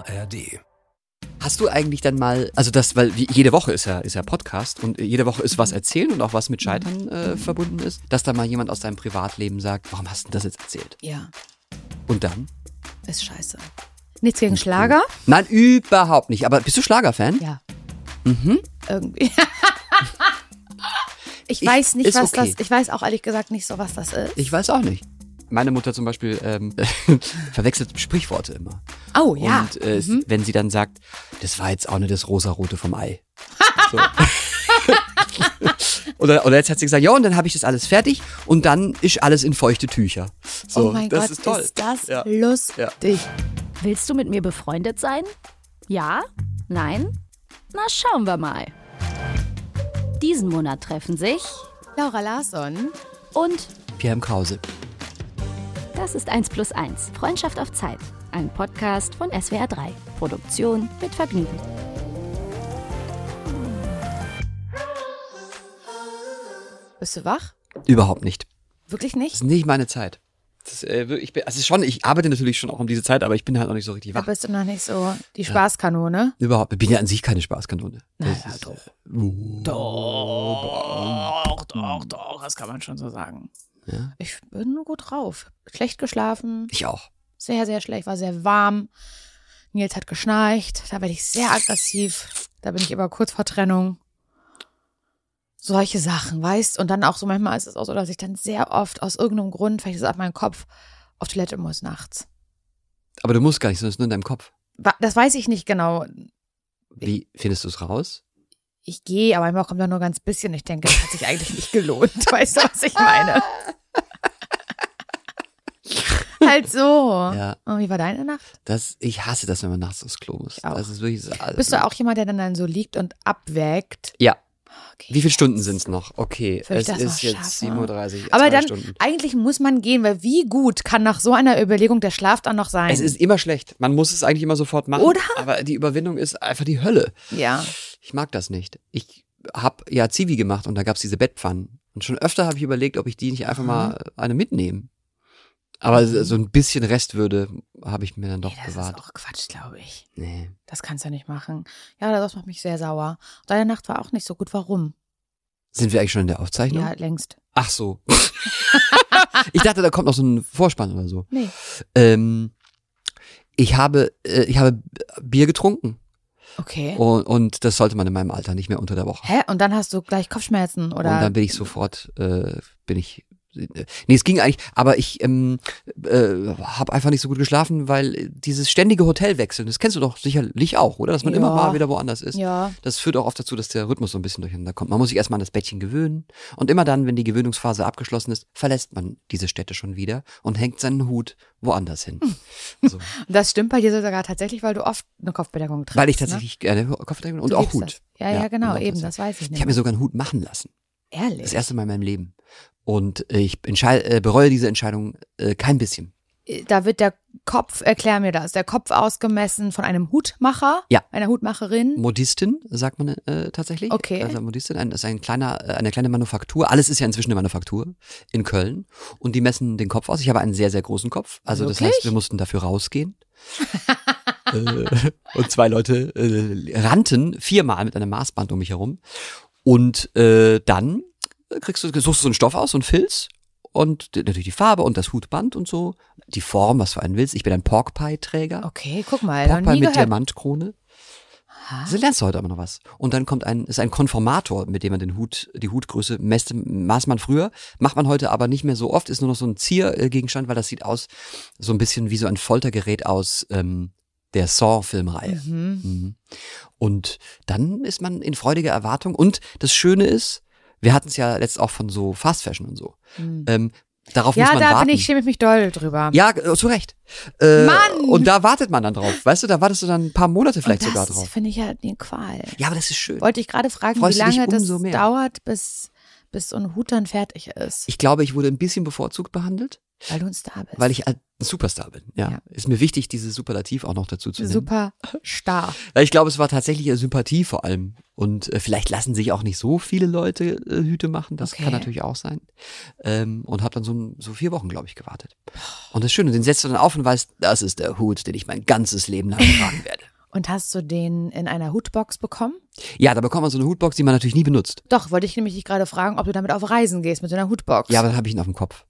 ARD. Hast du eigentlich dann mal, also das, weil jede Woche ist ja, ist ja Podcast und jede Woche ist was erzählen und auch was mit Scheitern äh, verbunden ist, dass da mal jemand aus deinem Privatleben sagt, warum hast du das jetzt erzählt? Ja, Und dann? ist scheiße. Nichts gegen Schlager? Nein, überhaupt nicht. Aber bist du Schlagerfan? Ja. Mhm. Irgendwie. ich weiß nicht, was okay. das. Ich weiß auch ehrlich gesagt nicht so, was das ist. Ich weiß auch nicht. Meine Mutter zum Beispiel ähm, verwechselt Sprichworte immer. oh ja. Und äh, es- wenn sie dann sagt, das war jetzt auch nicht das rosarote vom Ei. So. oder, oder jetzt hat sie gesagt, ja, und dann habe ich das alles fertig und dann ist alles in feuchte Tücher. So, oh mein das Gott, ist toll. das Ja. lustig. Willst du mit mir befreundet sein? Ja? Nein? Na, schauen wir mal. Diesen Monat treffen sich Laura Larsson. und Pierre im Krause. Das ist 1 plus 1. Freundschaft auf Zeit. Ein Podcast von SWR 3. Produktion mit Vergnügen. Bist du wach? Überhaupt nicht. Wirklich Das nicht? ist nicht meine Zeit. Das ist, äh, ich bin, also schon, ich arbeite natürlich schon auch um diese Zeit, aber ich bin halt noch nicht so richtig Da wach. bist du noch nicht so die Spaßkanone. Überhaupt. Ich bin ja an sich keine Spaßkanone. Na Das ja, ist, doch. uh, Doch, doch, doch, das kann man schon so sagen. Ja. Ich bin nur gut drauf. Schlecht geschlafen, Ich auch. sehr, sehr schlecht, war sehr warm. Nils hat geschnarcht, da werde ich sehr aggressiv. Da bin ich immer kurz vor Trennung. Solche Sachen, weißt? Und dann auch so, manchmal ist es auch so, dass ich dann sehr oft aus irgendeinem Grund, vielleicht ist es ab meinem Kopf, auf Toilette muss nachts. Aber du musst gar nicht, sondern es ist nur in deinem Kopf. Das weiß ich nicht genau. Wie findest du es raus? Ich gehe, aber manchmal kommt da nur ganz bisschen. Ich denke, das hat sich eigentlich nicht gelohnt. Weißt du, was ich meine? halt so. Ja. Und wie war deine Nacht? Das, ich hasse das, wenn man nachts aufs Klo muss. Das ist wirklich, so- Bist du auch jemand, der dann, dann so liegt und abwägt? Ja. Okay. Wie viele Stunden sind es noch? Okay, es ist jetzt schaffen? 7.30 Uhr. Aber dann, Stunden. eigentlich muss man gehen, weil wie gut kann nach so einer Überlegung der Schlaf dann noch sein? Es ist immer schlecht. Man muss es eigentlich immer sofort machen. Oder? Aber die Überwindung ist einfach die Hölle. ja. Ich mag das nicht. Ich habe ja Zivi gemacht und da gab's diese Bettpfannen. Und schon öfter habe ich überlegt, ob ich die nicht einfach mal eine mitnehme. Aber so so ein bisschen Restwürde habe ich mir dann doch Nee, das bewahrt. ist auch Quatsch, glaube ich. Nee. Das kannst du nicht machen. Ja, das macht mich sehr sauer. Deine Nacht war auch nicht so gut. Warum? Sind wir eigentlich schon in der Aufzeichnung? Ja, längst. Ach so. ich dachte, da kommt noch so ein Vorspann oder so. Nee. Ähm, ich habe, äh, ich habe Bier getrunken Okay. und, und das sollte man in meinem Alter nicht mehr unter der Woche. Hä? Und dann hast du gleich Kopfschmerzen Und oder? dann bin ich sofort, äh, bin ich, nee, es ging eigentlich, aber ich ähm, äh, habe einfach nicht so gut geschlafen, weil dieses ständige Hotelwechseln, das kennst du doch sicherlich auch, oder? Dass man Ja. immer mal wieder woanders ist. ja. Das führt auch oft dazu, dass der Rhythmus so ein bisschen durcheinander kommt. Man muss sich erstmal an das Bettchen gewöhnen. Und immer dann, wenn die Gewöhnungsphase abgeschlossen ist, verlässt man diese Städte schon wieder und hängt seinen Hut woanders hin. Hm. So. Und das stimmt bei dir sogar tatsächlich, weil du oft eine Kopfbedeckung trägst. Weil ich ne? tatsächlich gerne Kopfbedeckung und Du auch Hut. Das. Ja, ja, genau, auch eben, ja. das weiß ich Ich nicht. habe mir sogar einen Hut machen lassen. Ehrlich. Das erste Mal in meinem Leben. Und äh, ich äh, bereue diese Entscheidung äh, kein bisschen. da wird der Kopf, erklär mir das, der Kopf ausgemessen von einem Hutmacher, Ja. einer Hutmacherin. Modistin, sagt man äh, tatsächlich. Okay. Also Modistin, ein, ist ein kleiner, äh, eine kleine Manufaktur. Alles ist ja inzwischen eine Manufaktur in Köln. Und die messen den Kopf aus. Ich habe einen sehr, sehr großen Kopf. Also das Wirklich? heißt, wir mussten dafür rausgehen. äh, und zwei Leute äh, rannten viermal mit einem Maßband um mich herum. Und äh, dann kriegst du, suchst du so einen Stoff aus, so einen Filz. Und natürlich die Farbe und das Hutband und so. Die Form, was du einen willst. Ich bin ein Pork Pie Träger. Okay, guck mal, noch Pork Pie nie mit gehört. Diamantkrone. So lernst du heute aber noch was. Und dann kommt ein, ist ein Konformator, mit dem man den Hut, die Hutgröße messt, maß man früher, macht man heute aber nicht mehr so oft, ist nur noch so ein Ziergegenstand, weil das sieht aus, so ein bisschen wie so ein Foltergerät aus ähm, der Saw-Filmreihe. Mhm. Mhm. Und dann ist man in freudiger Erwartung. Und das Schöne ist, wir hatten es ja letzt auch von so Fast Fashion und so. Ähm, darauf muss Mhm. Ja, man da warten. bin ich, schäme ich mich doll drüber. Ja, äh, zu Recht. Äh, Mann! Und da wartet man dann drauf. Weißt du, da wartest du dann ein paar Monate vielleicht sogar das drauf. finde ich ja eine Qual. Ja, aber das ist schön. Wollte ich gerade fragen, Freust wie lange das mehr? dauert, bis, bis so ein Hut dann fertig ist. Ich glaube, ich wurde ein bisschen bevorzugt behandelt. Weil du ein Star bist. Weil ich ein Superstar bin. Ja. Ja. Ist mir wichtig, dieses Superlativ auch noch dazu zu nennen. Super Star. Weil ich glaube, es war tatsächlich Sympathie vor allem. Und äh, vielleicht lassen sich auch nicht so viele Leute äh, Hüte machen. Das Okay. kann natürlich auch sein. Ähm, und habe dann so, so vier Wochen, glaube ich, gewartet. Und das ist schön. Und den setzt du dann auf und weißt, das ist der Hut, den ich mein ganzes Leben lang tragen werde. Und hast du den in einer Hutbox bekommen? Ja, da bekommt man so eine Hutbox, die man natürlich nie benutzt. Doch, wollte ich nämlich dich gerade fragen, ob du damit auf Reisen gehst mit so einer Hutbox. Ja, aber dann habe ich ihn auf dem Kopf.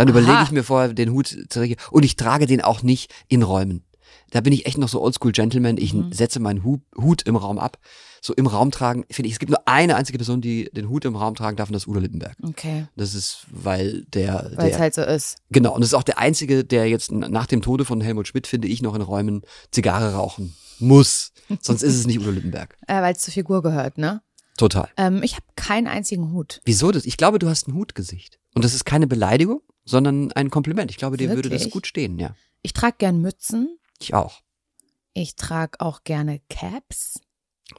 Dann Aha. überlege ich mir vorher den Hut zu tragen. und ich trage den auch nicht in Räumen. Da bin ich echt noch so Oldschool Gentleman. Ich Mhm. setze meinen Hu Hut im Raum ab. So im Raum tragen, finde ich, es gibt nur eine einzige Person, die den Hut im Raum tragen darf, und das ist Udo Littenberg. Okay, Das ist, weil der, weil es halt so ist. genau, und das ist auch der einzige, der jetzt nach dem Tode von Helmut Schmidt, finde ich, noch in Räumen Zigarre rauchen muss. Sonst ist es nicht Udo Littenberg. Äh, weil es zur Figur gehört, ne? Total. Ähm, ich habe keinen einzigen Hut. Wieso das? Ich glaube, du hast ein Hutgesicht. Und das ist keine Beleidigung, sondern ein Kompliment. Ich glaube, dir würde das Wirklich? gut stehen, ja. Ich trage gern Mützen. Ich auch. Ich trage auch gerne Caps.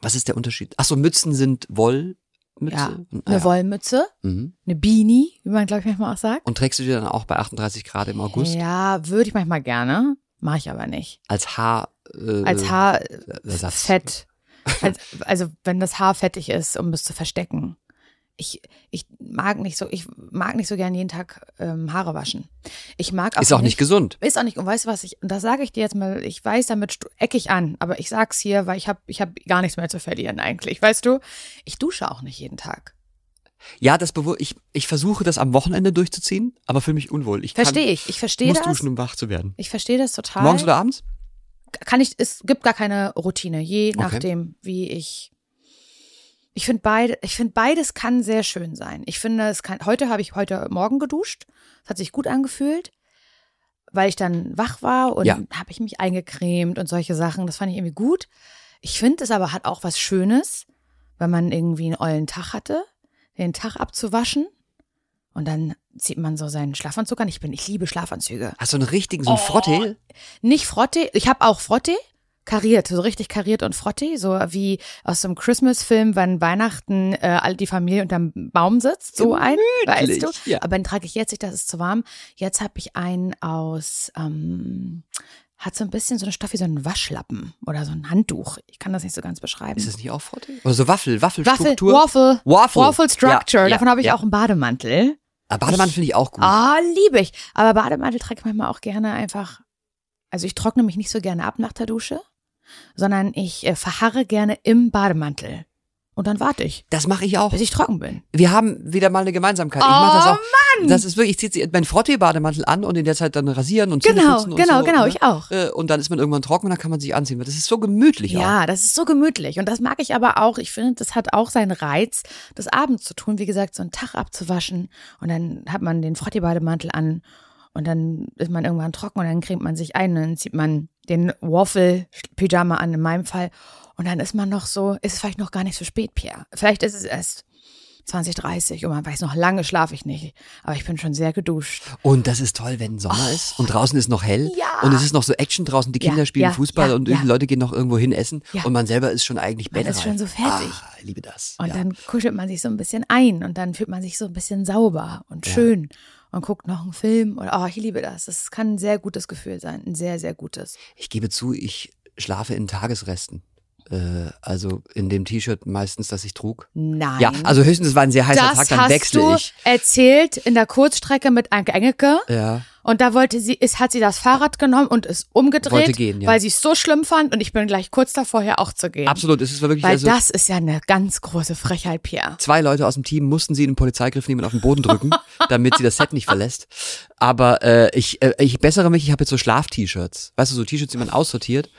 Was ist der Unterschied? Ach so, Mützen sind Wollmütze? Ja, eine ah, ja. Wollmütze, Mhm. eine Beanie, wie man glaube ich manchmal auch sagt. Und trägst du die dann auch bei 38 Grad im August Ja, würde ich manchmal gerne, mache ich aber nicht. als Haar äh, Als Haar Ersatz? fett. Als, also wenn das Haar fettig ist, um es zu verstecken. Ich, ich mag nicht so, ich mag nicht so gern jeden Tag ähm, Haare waschen. Ich mag auch Ist auch nicht gesund. Ist auch nicht. Und weißt du was, ich, und das sage ich dir jetzt mal, ich weiß, damit stu- eck ich an, aber ich sag's hier, weil ich habe ich hab gar nichts mehr zu verlieren eigentlich. Weißt du? Ich dusche auch nicht jeden Tag. Ja, das bewu- ich, ich versuche das am Wochenende durchzuziehen, aber fühle mich unwohl. Ich Verstehe ich. Ich verstehe muss das. duschen, um wach zu werden. Ich verstehe das total. Morgens oder abends? kann ich, es gibt gar keine Routine, je Okay. nachdem, wie ich. Ich finde beide, ich finde beides kann sehr schön sein. Ich finde, es kann, heute habe ich heute Morgen geduscht. Es hat sich gut angefühlt, weil ich dann wach war und Ja. habe ich mich eingecremt und solche Sachen. Das fand ich irgendwie gut. Ich finde es aber hat auch was Schönes, wenn man irgendwie einen ollen Tag hatte, den Tag abzuwaschen. Und dann zieht man so seinen Schlafanzug an. Ich bin, ich liebe Schlafanzüge. Hast du einen richtigen, so ein Oh. Frottee? Nicht Frotte, ich habe auch Frotte, kariert, so richtig kariert und Frotte, so wie aus so einem Christmas-Film, wenn Weihnachten äh, alle die Familie unterm Baum sitzt, so ein, weißt du? Ja. Aber den trage ich jetzt nicht, das ist zu warm. Jetzt habe ich einen aus, ähm, hat so ein bisschen so eine Stoff wie so ein Waschlappen oder so ein Handtuch. Ich kann das nicht so ganz beschreiben. Ist das nicht auch Frottee? Oder so Waffel, Waffel, Waffelstruktur? Waffle, Waffle. Waffle Structure. Ja, ja, Davon habe ich ja. auch einen Bademantel. Ah, Bademann finde ich auch gut. Ah, liebe ich. Aber Bademantel trage ich manchmal auch gerne einfach. Also ich trockne mich nicht so gerne ab nach der Dusche, sondern ich äh, verharre gerne im Bademantel. Und dann warte ich, Das mache ich auch. bis ich trocken bin. Wir haben wieder mal eine Gemeinsamkeit. Ich Oh, mache das auch. Mann! Das ist wirklich, ich ziehe meinen Frottee-Bademantel an und in der Zeit dann rasieren und Genau, und genau, so, genau, ne? ich auch. Äh, Und dann ist man irgendwann trocken und dann kann man sich anziehen. Das ist so gemütlich auch. Ja, das ist so gemütlich. Und das mag ich aber auch. Ich finde, das hat auch seinen Reiz, das abends zu tun. Wie gesagt, so einen Tag abzuwaschen. Und dann hat man den Frottee-Bademantel an. Und dann ist man irgendwann trocken und dann cremt man sich ein. Und dann zieht man den Waffle-Pyjama an, in meinem Fall. Und dann ist man noch so, ist es vielleicht noch gar nicht so spät, Pierre. Vielleicht ist es erst 20, 30 und man weiß noch lange schlafe ich nicht. Aber ich bin schon sehr geduscht. Und das ist toll, wenn Sommer ist und draußen ist noch hell Oh. Ja. und es ist noch so Action draußen, die Ja, Kinder spielen ja, Fußball ja, und ja. die Leute gehen noch irgendwo hin essen Ja. und man selber ist schon eigentlich Man ist bettreif. schon so fertig. Ah, ich liebe das. Und ja. dann kuschelt man sich so ein bisschen ein und dann fühlt man sich so ein bisschen sauber und Ja. schön und guckt noch einen Film. Oder, oh, ich liebe das. Das kann ein sehr gutes Gefühl sein. Ein sehr, sehr gutes. Ich gebe zu, ich schlafe in Tagesresten. Äh, also in dem T-Shirt meistens, das ich trug. Nein. Ja, also höchstens es war ein sehr heißer das Tag, dann hast wechsle du ich. erzählt in der Kurzstrecke mit Anke Engelke. Ja. Und da wollte sie, ist, hat sie das Fahrrad genommen und ist umgedreht, Wollte gehen, ja. weil sie es so schlimm fand. Und ich bin gleich kurz davor, hier auch zu gehen. Absolut, es ist wirklich Weil also das ist ja eine ganz große Frechheit, Pierre. zwei Leute aus dem Team mussten sie in den Polizeigriff nehmen und auf den Boden drücken, damit sie das Set nicht verlässt. Aber äh, ich, äh, ich bessere mich, ich habe jetzt so Schlaf-T-Shirts. Weißt du, so T-Shirts, die man aussortiert.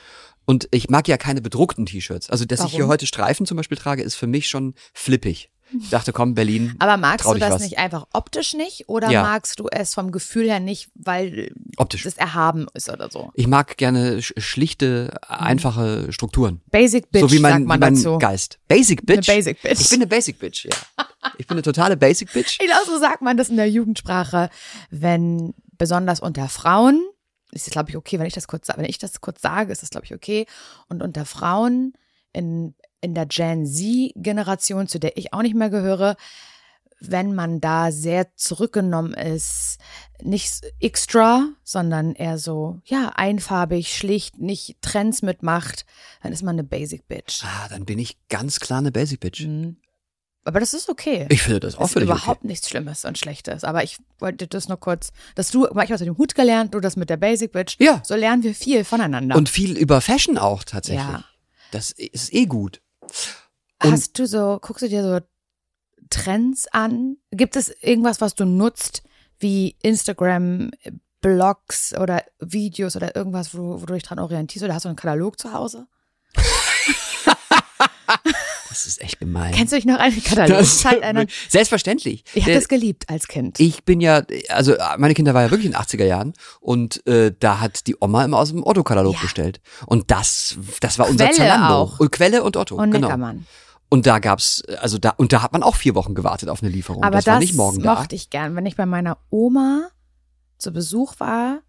Und ich mag ja keine bedruckten T-Shirts. Also, dass ich hier Warum? heute Streifen zum Beispiel trage, ist für mich schon flippig. Ich dachte, komm, Berlin. Aber magst du das was. nicht einfach optisch nicht oder Ja. magst du es vom Gefühl her nicht, weil Optisch. es erhaben ist oder so? Ich mag gerne sch schlichte, einfache Strukturen. Basic Bitch, so wie mein, sagt man wie mein dazu. Geist. Basic Bitch. Eine Basic Bitch. Ich bin eine Basic Bitch, ja. Ich bin eine totale Basic Bitch. Ich glaube, so sagt man das in der Jugendsprache, wenn besonders unter Frauen, ist glaube ich okay, wenn ich das kurz wenn ich das kurz sage, ist das glaube ich okay und unter Frauen in in der Gen Z Generation, zu der ich auch nicht mehr gehöre, wenn man da sehr zurückgenommen ist, nicht extra, sondern eher so, ja, einfarbig, schlicht, nicht Trends mitmacht, dann ist man eine Basic Bitch. Ah, dann bin ich ganz klar eine Basic Bitch. Mhm. Aber das ist okay. Ich finde das auch das ist überhaupt okay. nichts Schlimmes und Schlechtes. Aber ich wollte das nur kurz, dass du, ich habe aus dem Hut gelernt, du das mit der Basic Bitch. Ja. So lernen wir viel voneinander. Und viel über Fashion auch tatsächlich. Ja. Das ist eh gut. und- Hast du so, guckst du dir so Trends an? Gibt es irgendwas, was du nutzt, wie Instagram, Blogs oder Videos oder irgendwas, wo, wo du dich dran orientierst? Oder hast du einen Katalog zu Hause? Das ist echt gemein. Kennst du dich noch an Katalog? das, einer, Selbstverständlich. ich habe das geliebt als Kind. ich bin ja, also meine Kinder war ja wirklich in den 80er Jahren und äh, da hat die Oma immer aus dem Otto-Katalog Ja. bestellt. Und das, das war unser Quelle Zalando. auch. Und Quelle und Otto. und genau. Neckermann. Und da gab's, also da, und da hat man auch vier Wochen gewartet auf eine Lieferung. Aber das, das, war nicht morgen da. mochte ich gern. Wenn ich bei meiner Oma zu Besuch war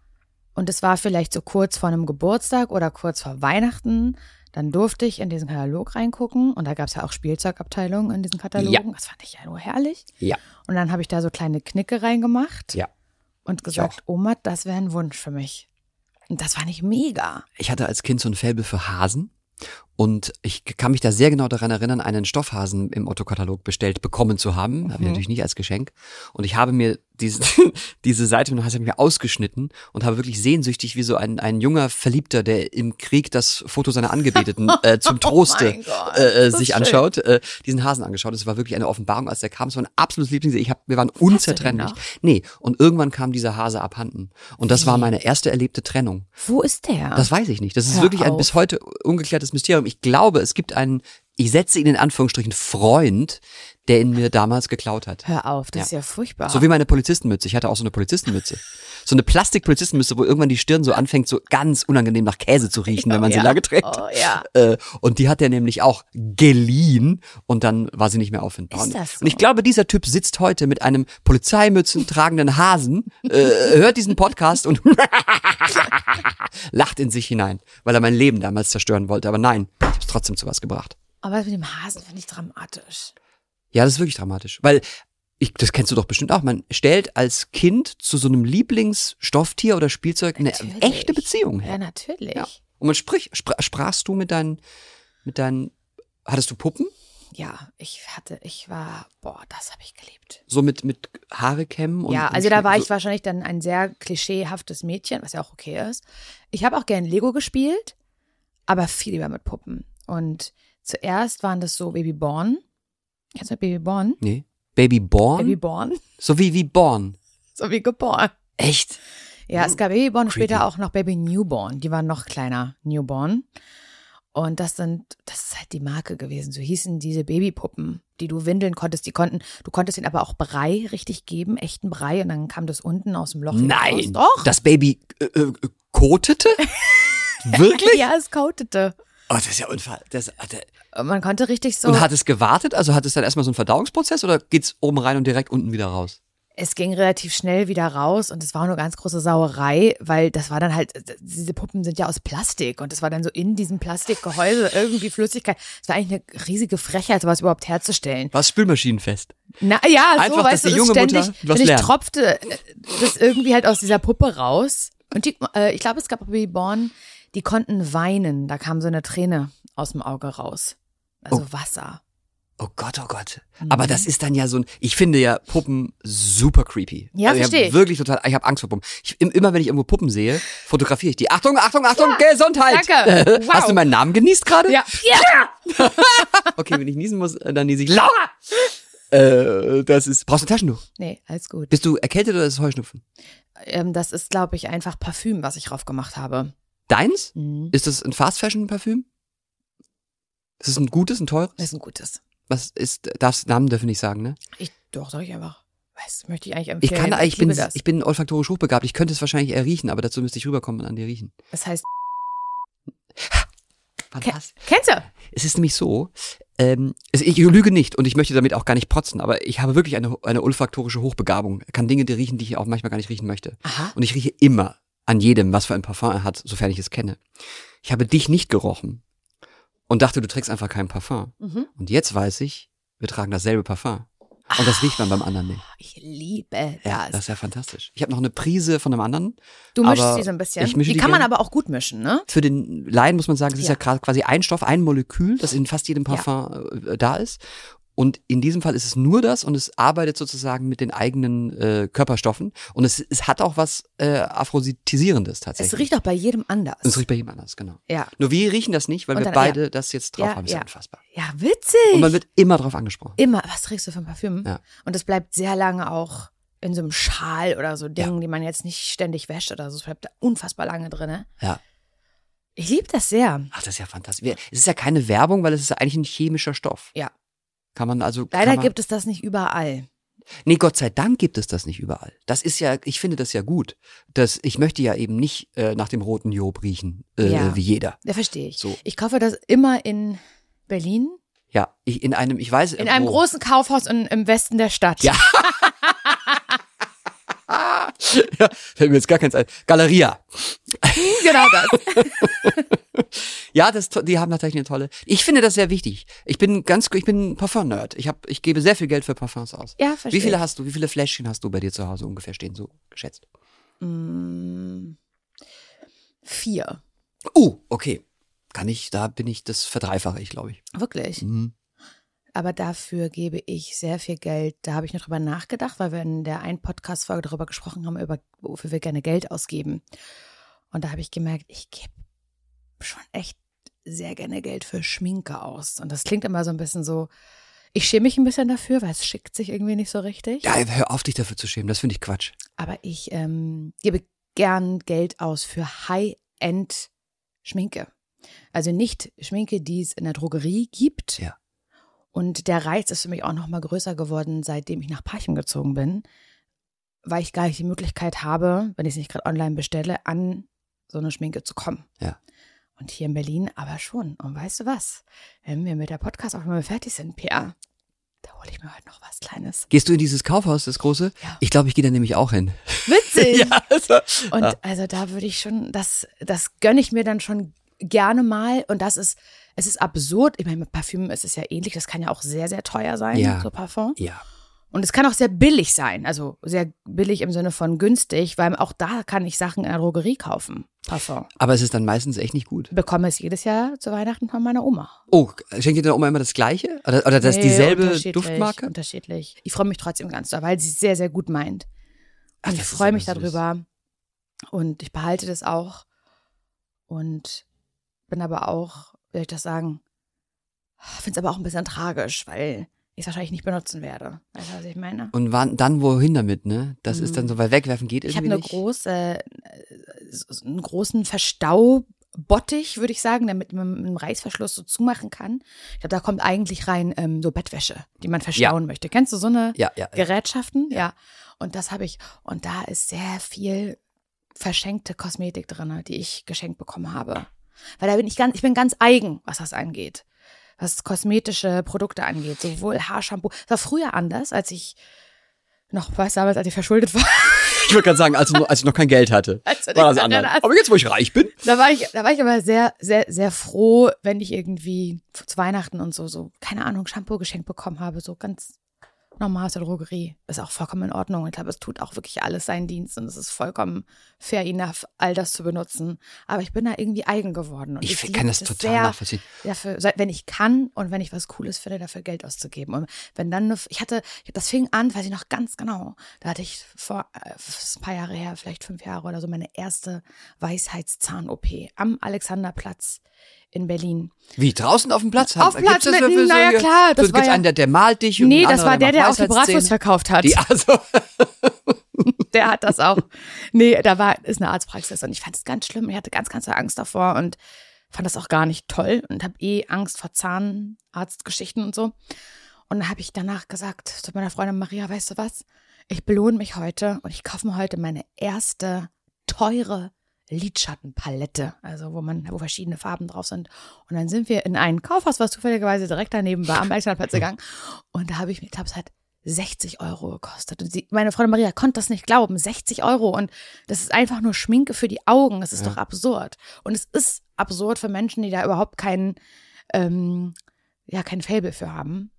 und es war vielleicht so kurz vor einem Geburtstag oder kurz vor Weihnachten, dann durfte ich in diesen Katalog reingucken und da gab es ja auch Spielzeugabteilungen in diesen Katalogen. Ja. Das fand ich ja nur herrlich. Ja, Und dann habe ich da so kleine Knicke reingemacht ja. und gesagt, Oma, das wäre ein Wunsch für mich. Und das fand ich mega. Ich hatte als Kind so ein Faible für Hasen. Und ich kann mich da sehr genau daran erinnern, einen Stoffhasen im Otto-Katalog bestellt bekommen zu haben. Habe ich natürlich nicht als Geschenk. Und ich habe mir diese, diese Seite von Hasen mir ausgeschnitten und habe wirklich sehnsüchtig wie so ein, ein junger Verliebter, der im Krieg das Foto seiner Angebeteten äh, zum Troste Oh mein Gott, äh, äh, sich schön. anschaut, äh, diesen Hasen angeschaut. Es war wirklich eine Offenbarung, als der kam. Es war ein absolutes Lieblings. Ich hab, wir waren unzertrennlich. Nee, und irgendwann kam dieser Hase abhanden. Und das war meine erste erlebte Trennung. Wo ist der? Das weiß ich nicht. Das ist Hör wirklich ein auf. bis heute ungeklärtes Mysterium. Ich glaube, es gibt einen, ich setze ihn in Anführungsstrichen Freund, der ihn mir damals geklaut hat. Hör auf, das Ja. ist ja furchtbar. So wie meine Polizistenmütze. Ich hatte auch so eine Polizistenmütze. So eine Plastik-Polizistenmütze, wo irgendwann die Stirn so anfängt, so ganz unangenehm nach Käse zu riechen, wenn man sie ja. lange trägt. Oh ja. Äh, und die hat er nämlich auch geliehen und dann war sie nicht mehr auffindbar. Ist Und- das so? Und ich glaube, dieser Typ sitzt heute mit einem Polizeimützen tragenden Hasen, äh, hört diesen Podcast und lacht in sich hinein, weil er mein Leben damals zerstören wollte. Aber nein, ich habe es trotzdem zu was gebracht. Aber mit dem Hasen finde ich dramatisch. Ja, das ist wirklich dramatisch, weil ich, das kennst du doch bestimmt auch. Man stellt als Kind zu so einem Lieblingsstofftier oder Spielzeug eine Natürlich. echte Beziehung Ja, her. natürlich. Ja. Und man spricht, spr sprachst du mit deinen, mit deinen, hattest du Puppen? Ja, ich hatte, ich war, boah, das habe ich geliebt. So mit, mit Haare kämmen? Und, ja, und also da war so, ich wahrscheinlich dann ein sehr klischeehaftes Mädchen, was ja auch okay ist. Ich habe auch gern Lego gespielt, aber viel lieber mit Puppen. Und zuerst waren das so Babyborn. Kennst du Babyborn? Nee. Baby Born? Babyborn? so wie wie Born. So wie geboren. Echt? Ja, es gab Babyborn und Creepy. später auch noch Baby Newborn. Die waren noch kleiner, Newborn. Und das sind, das ist halt die Marke gewesen. So hießen diese Babypuppen, die du windeln konntest. Die konnten, du konntest ihnen aber auch Brei richtig geben, echten Brei. Und dann kam das unten aus dem Loch. wieder raus. Nein. Doch. Das Baby äh, äh, kotete? Wirklich? Ja, es kautete. Oh, das ist ja Unfall. Das, ah, Und man konnte richtig so. Und hat es gewartet? Also hat es dann erstmal so einen Verdauungsprozess oder geht's oben rein und direkt unten wieder raus? es ging relativ schnell wieder raus und es war eine ganz große Sauerei, weil das war dann halt, diese Puppen sind ja aus Plastik und es war dann so in diesem Plastikgehäuse irgendwie Flüssigkeit. Es war eigentlich eine riesige Frechheit, sowas überhaupt herzustellen. Was spülmaschinenfest? Na ja, so Einfach, weißt dass die du, es junge ständig, Mutter was ständig lernt. tropfte äh, das irgendwie halt aus dieser Puppe raus. Und die, äh, ich glaube, es gab Babyborn, die konnten weinen. Da kam so eine Träne aus dem Auge raus. Also Wasser. Oh Gott, oh Gott. Mhm. Aber das ist dann ja so ein, ich finde ja Puppen super creepy. Ja, also ich versteh hab ich. Wirklich total, ich habe Angst vor Puppen. Ich, im- immer wenn ich irgendwo Puppen sehe, fotografiere ich die. Achtung, Achtung, Achtung, Gesundheit. danke. Wow. Hast du meinen Namen genießt gerade? Ja. ja. Okay, wenn ich niesen muss, äh, dann niese ich. Laura! Äh, das ist, brauchst du ein Taschentuch? Nee, alles gut. Bist du erkältet oder ist es Heuschnupfen? Ähm, das ist, glaube ich, einfach Parfüm, was ich drauf gemacht habe. Deins? Mhm. Ist das ein Fast Fashion Parfüm? Ist es ein gutes, ein teures? Das ist ein gutes. Was ist, darfst, Namen dürfen nicht sagen, ne? Ich, doch, sag ich einfach. Weiß, möchte ich eigentlich Ich empfehlen. kann, ich bin, liebe das. ich bin olfaktorisch hochbegabt. Ich könnte es wahrscheinlich eher riechen, aber dazu müsste ich rüberkommen und an dir riechen. das heißt, Fantastisch. kennst du? Es ist nämlich so, ähm, ich lüge nicht und ich möchte damit auch gar nicht protzen, aber ich habe wirklich eine, eine olfaktorische Hochbegabung. Kann Dinge die riechen, die ich auch manchmal gar nicht riechen möchte. Aha. Und ich rieche immer an jedem, was für ein Parfum er hat, sofern ich es kenne. Ich habe dich nicht gerochen und dachte, du trägst einfach kein Parfum. Mhm. Und jetzt weiß ich, wir tragen dasselbe Parfum. Und das riecht man beim anderen nicht. Ich liebe Ja, das. das ist ja fantastisch. Ich habe noch eine Prise von einem anderen. du mischst sie so ein bisschen. Ich mische die die kann man aber auch gut mischen, ne? Für den Laien muss man sagen, es ist Ja. ja gra- quasi ein Stoff, ein Molekül, das in fast jedem Parfum äh, da ist. Und in diesem Fall ist es nur das und es arbeitet sozusagen mit den eigenen äh, Körperstoffen. Und es, es hat auch was äh, Aphrodisierendes tatsächlich. Es riecht auch bei jedem anders. es riecht bei jedem anders, genau. ja. Nur wir riechen das nicht, weil Und wir dann- beide das jetzt drauf Ja, haben. Ist ja. unfassbar. Ja, witzig. Und man wird immer drauf angesprochen. immer, was trägst du für ein Parfüm? Ja. Und das bleibt sehr lange auch in so einem Schal oder so Dingen, Ja. die man jetzt nicht ständig wäscht oder so. Es bleibt da unfassbar lange drin. Ne? Ja. Ich liebe das sehr. Ach, das ist ja fantastisch. Es ist ja keine Werbung, weil es ist ja eigentlich ein chemischer Stoff. Ja. Kann man also. Leider man, gibt es das nicht überall. Nee, Gott sei Dank gibt es das nicht überall. Das ist ja, ich finde das ja gut. Das, ich möchte ja eben nicht äh, nach dem roten Job riechen, äh, Ja. wie jeder. Da verstehe ich. So. Ich kaufe das immer in Berlin, Ja, ich, in einem, ich weiß. in einem wo. großen Kaufhaus in, im Westen der Stadt. Ja. ja, fällt mir jetzt gar keins ein. Galeria. genau das. Ja, das, die haben tatsächlich eine tolle. Ich finde das sehr wichtig. Ich bin ganz, ich bin Parfum-Nerd. Ich hab, ich gebe sehr viel Geld für Parfums aus. Ja, verstehe. Wie viele hast du? Wie viele Fläschchen hast du bei dir zu Hause ungefähr stehen, so geschätzt? Mm, vier. Uh, okay. Kann ich, da bin ich, das verdreifache ich, glaube ich. Wirklich. Mhm. Aber dafür gebe ich sehr viel Geld. Da habe ich noch drüber nachgedacht, weil wir in der einen Podcast-Folge darüber gesprochen haben, über wofür wir gerne Geld ausgeben. Und da habe ich gemerkt, ich gebe schon echt sehr gerne Geld für Schminke aus. Und das klingt immer so ein bisschen so, ich schäme mich ein bisschen dafür, weil es schickt sich irgendwie nicht so richtig. Ja, hör auf, dich dafür zu schämen. Das finde ich Quatsch. Aber ich ähm, gebe gern Geld aus für High-End-Schminke. Also nicht Schminke, die es in der Drogerie gibt. Ja. Und der Reiz ist für mich auch noch mal größer geworden, seitdem ich nach Parchim gezogen bin, weil ich gar nicht die Möglichkeit habe, wenn ich es nicht gerade online bestelle, an so eine Schminke zu kommen. Ja. Und hier in Berlin aber schon. Und weißt du was? Wenn wir mit der Podcast-Aufnahme fertig sind, Pierre, da hole ich mir heute noch was Kleines. Gehst du in dieses Kaufhaus, das große? Ja. Ich glaube, ich gehe da nämlich auch hin. Witzig! ja, also, Und Ja. also da würde ich schon, das, das gönne ich mir dann schon gerne mal. Und das ist, es ist absurd. Ich meine, mit Parfüm ist es ja ähnlich. Das kann ja auch sehr, sehr teuer sein, Ja. so Parfum. ja. Und es kann auch sehr billig sein. Also sehr billig im Sinne von günstig, weil auch da kann ich Sachen in der Drogerie kaufen. Parfum. Aber es ist dann meistens echt nicht gut. Bekomme es jedes Jahr zu Weihnachten von meiner Oma. Oh, schenkt ihr deine Oma immer das Gleiche? Oder, oder das Nee, dieselbe unterschiedlich, Duftmarke? Unterschiedlich. Ich freue mich trotzdem ganz doll, weil sie es sehr, sehr gut meint. Ach, ich freue mich darüber. Und ich behalte das auch. Und bin aber auch, wie soll ich das sagen, finde es aber auch ein bisschen tragisch, weil ich es wahrscheinlich nicht benutzen werde. Weißt du, was ich meine? Und wann, dann wohin damit, ne? Das ist Mhm. dann so, weil wegwerfen geht Ich habe irgendwie eine nicht. große, äh, so einen großen Verstaubottich, würde ich sagen, damit man mit einem Reißverschluss so zumachen kann. Ich glaube, da kommt eigentlich rein ähm, so Bettwäsche, die man verstauen möchte. Kennst du so eine Ja, ja. ja. Gerätschaften? Ja. Und das habe ich. Und da ist sehr viel verschenkte Kosmetik drin, die ich geschenkt bekommen habe. Weil da bin ich ganz, ich bin ganz eigen, was das angeht. Was kosmetische Produkte angeht, sowohl Haarshampoo. Das war früher anders, als ich noch, weißt du, damals, als ich verschuldet war. Ich würde gerade sagen, als, als ich noch kein Geld hatte, Als du war das anders. Aber jetzt, wo ich reich bin, Da war ich, da war ich aber sehr, sehr, sehr froh, wenn ich irgendwie zu Weihnachten und so, so, keine Ahnung, Shampoo geschenkt bekommen habe, so ganz normal aus der Drogerie. Ist auch vollkommen in Ordnung. Ich glaube, es tut auch wirklich alles seinen Dienst und es ist vollkommen fair enough, all das zu benutzen. Aber ich bin da irgendwie eigen geworden. Und ich liebe kann das total sehr, nachvollziehen. dafür, wenn ich kann und wenn ich was Cooles finde, dafür Geld auszugeben. Und wenn dann, eine, ich hatte, das fing an, weiß ich noch ganz genau, da hatte ich vor äh, ein paar Jahre her, vielleicht fünf Jahre oder so, meine erste Weisheitszahn-OP am Alexanderplatz in Berlin. Wie, draußen auf dem Platz? Auf Platz das mitten, für so na ja, hier- klar, das so, war ja- einen, der, der malt dich und Nee, das war der, der auch die Bratwurst verkauft hat. Die, also, der hat das auch. Nee, da war, ist eine Arztpraxis und ich fand es ganz schlimm. Ich hatte ganz, ganz Angst davor und fand das auch gar nicht toll und habe eh Angst vor Zahnarztgeschichten und so. Und dann habe ich danach gesagt zu meiner Freundin Maria, weißt du was? Ich belohne mich heute und ich kaufe mir heute meine erste teure Lidschattenpalette, also wo man, wo verschiedene Farben drauf sind. Und dann sind wir in ein Kaufhaus, was zufälligerweise direkt daneben war, am Alexanderplatz gegangen. Und da habe ich mir, ich glaube, es hat 60 Euro gekostet. Und sie, meine Freundin Maria konnte das nicht glauben. 60 Euro. Und das ist einfach nur Schminke für die Augen. Das ist Ja. doch absurd. Und es ist absurd für Menschen, die da überhaupt keinen, ähm, ja, kein Fable für haben.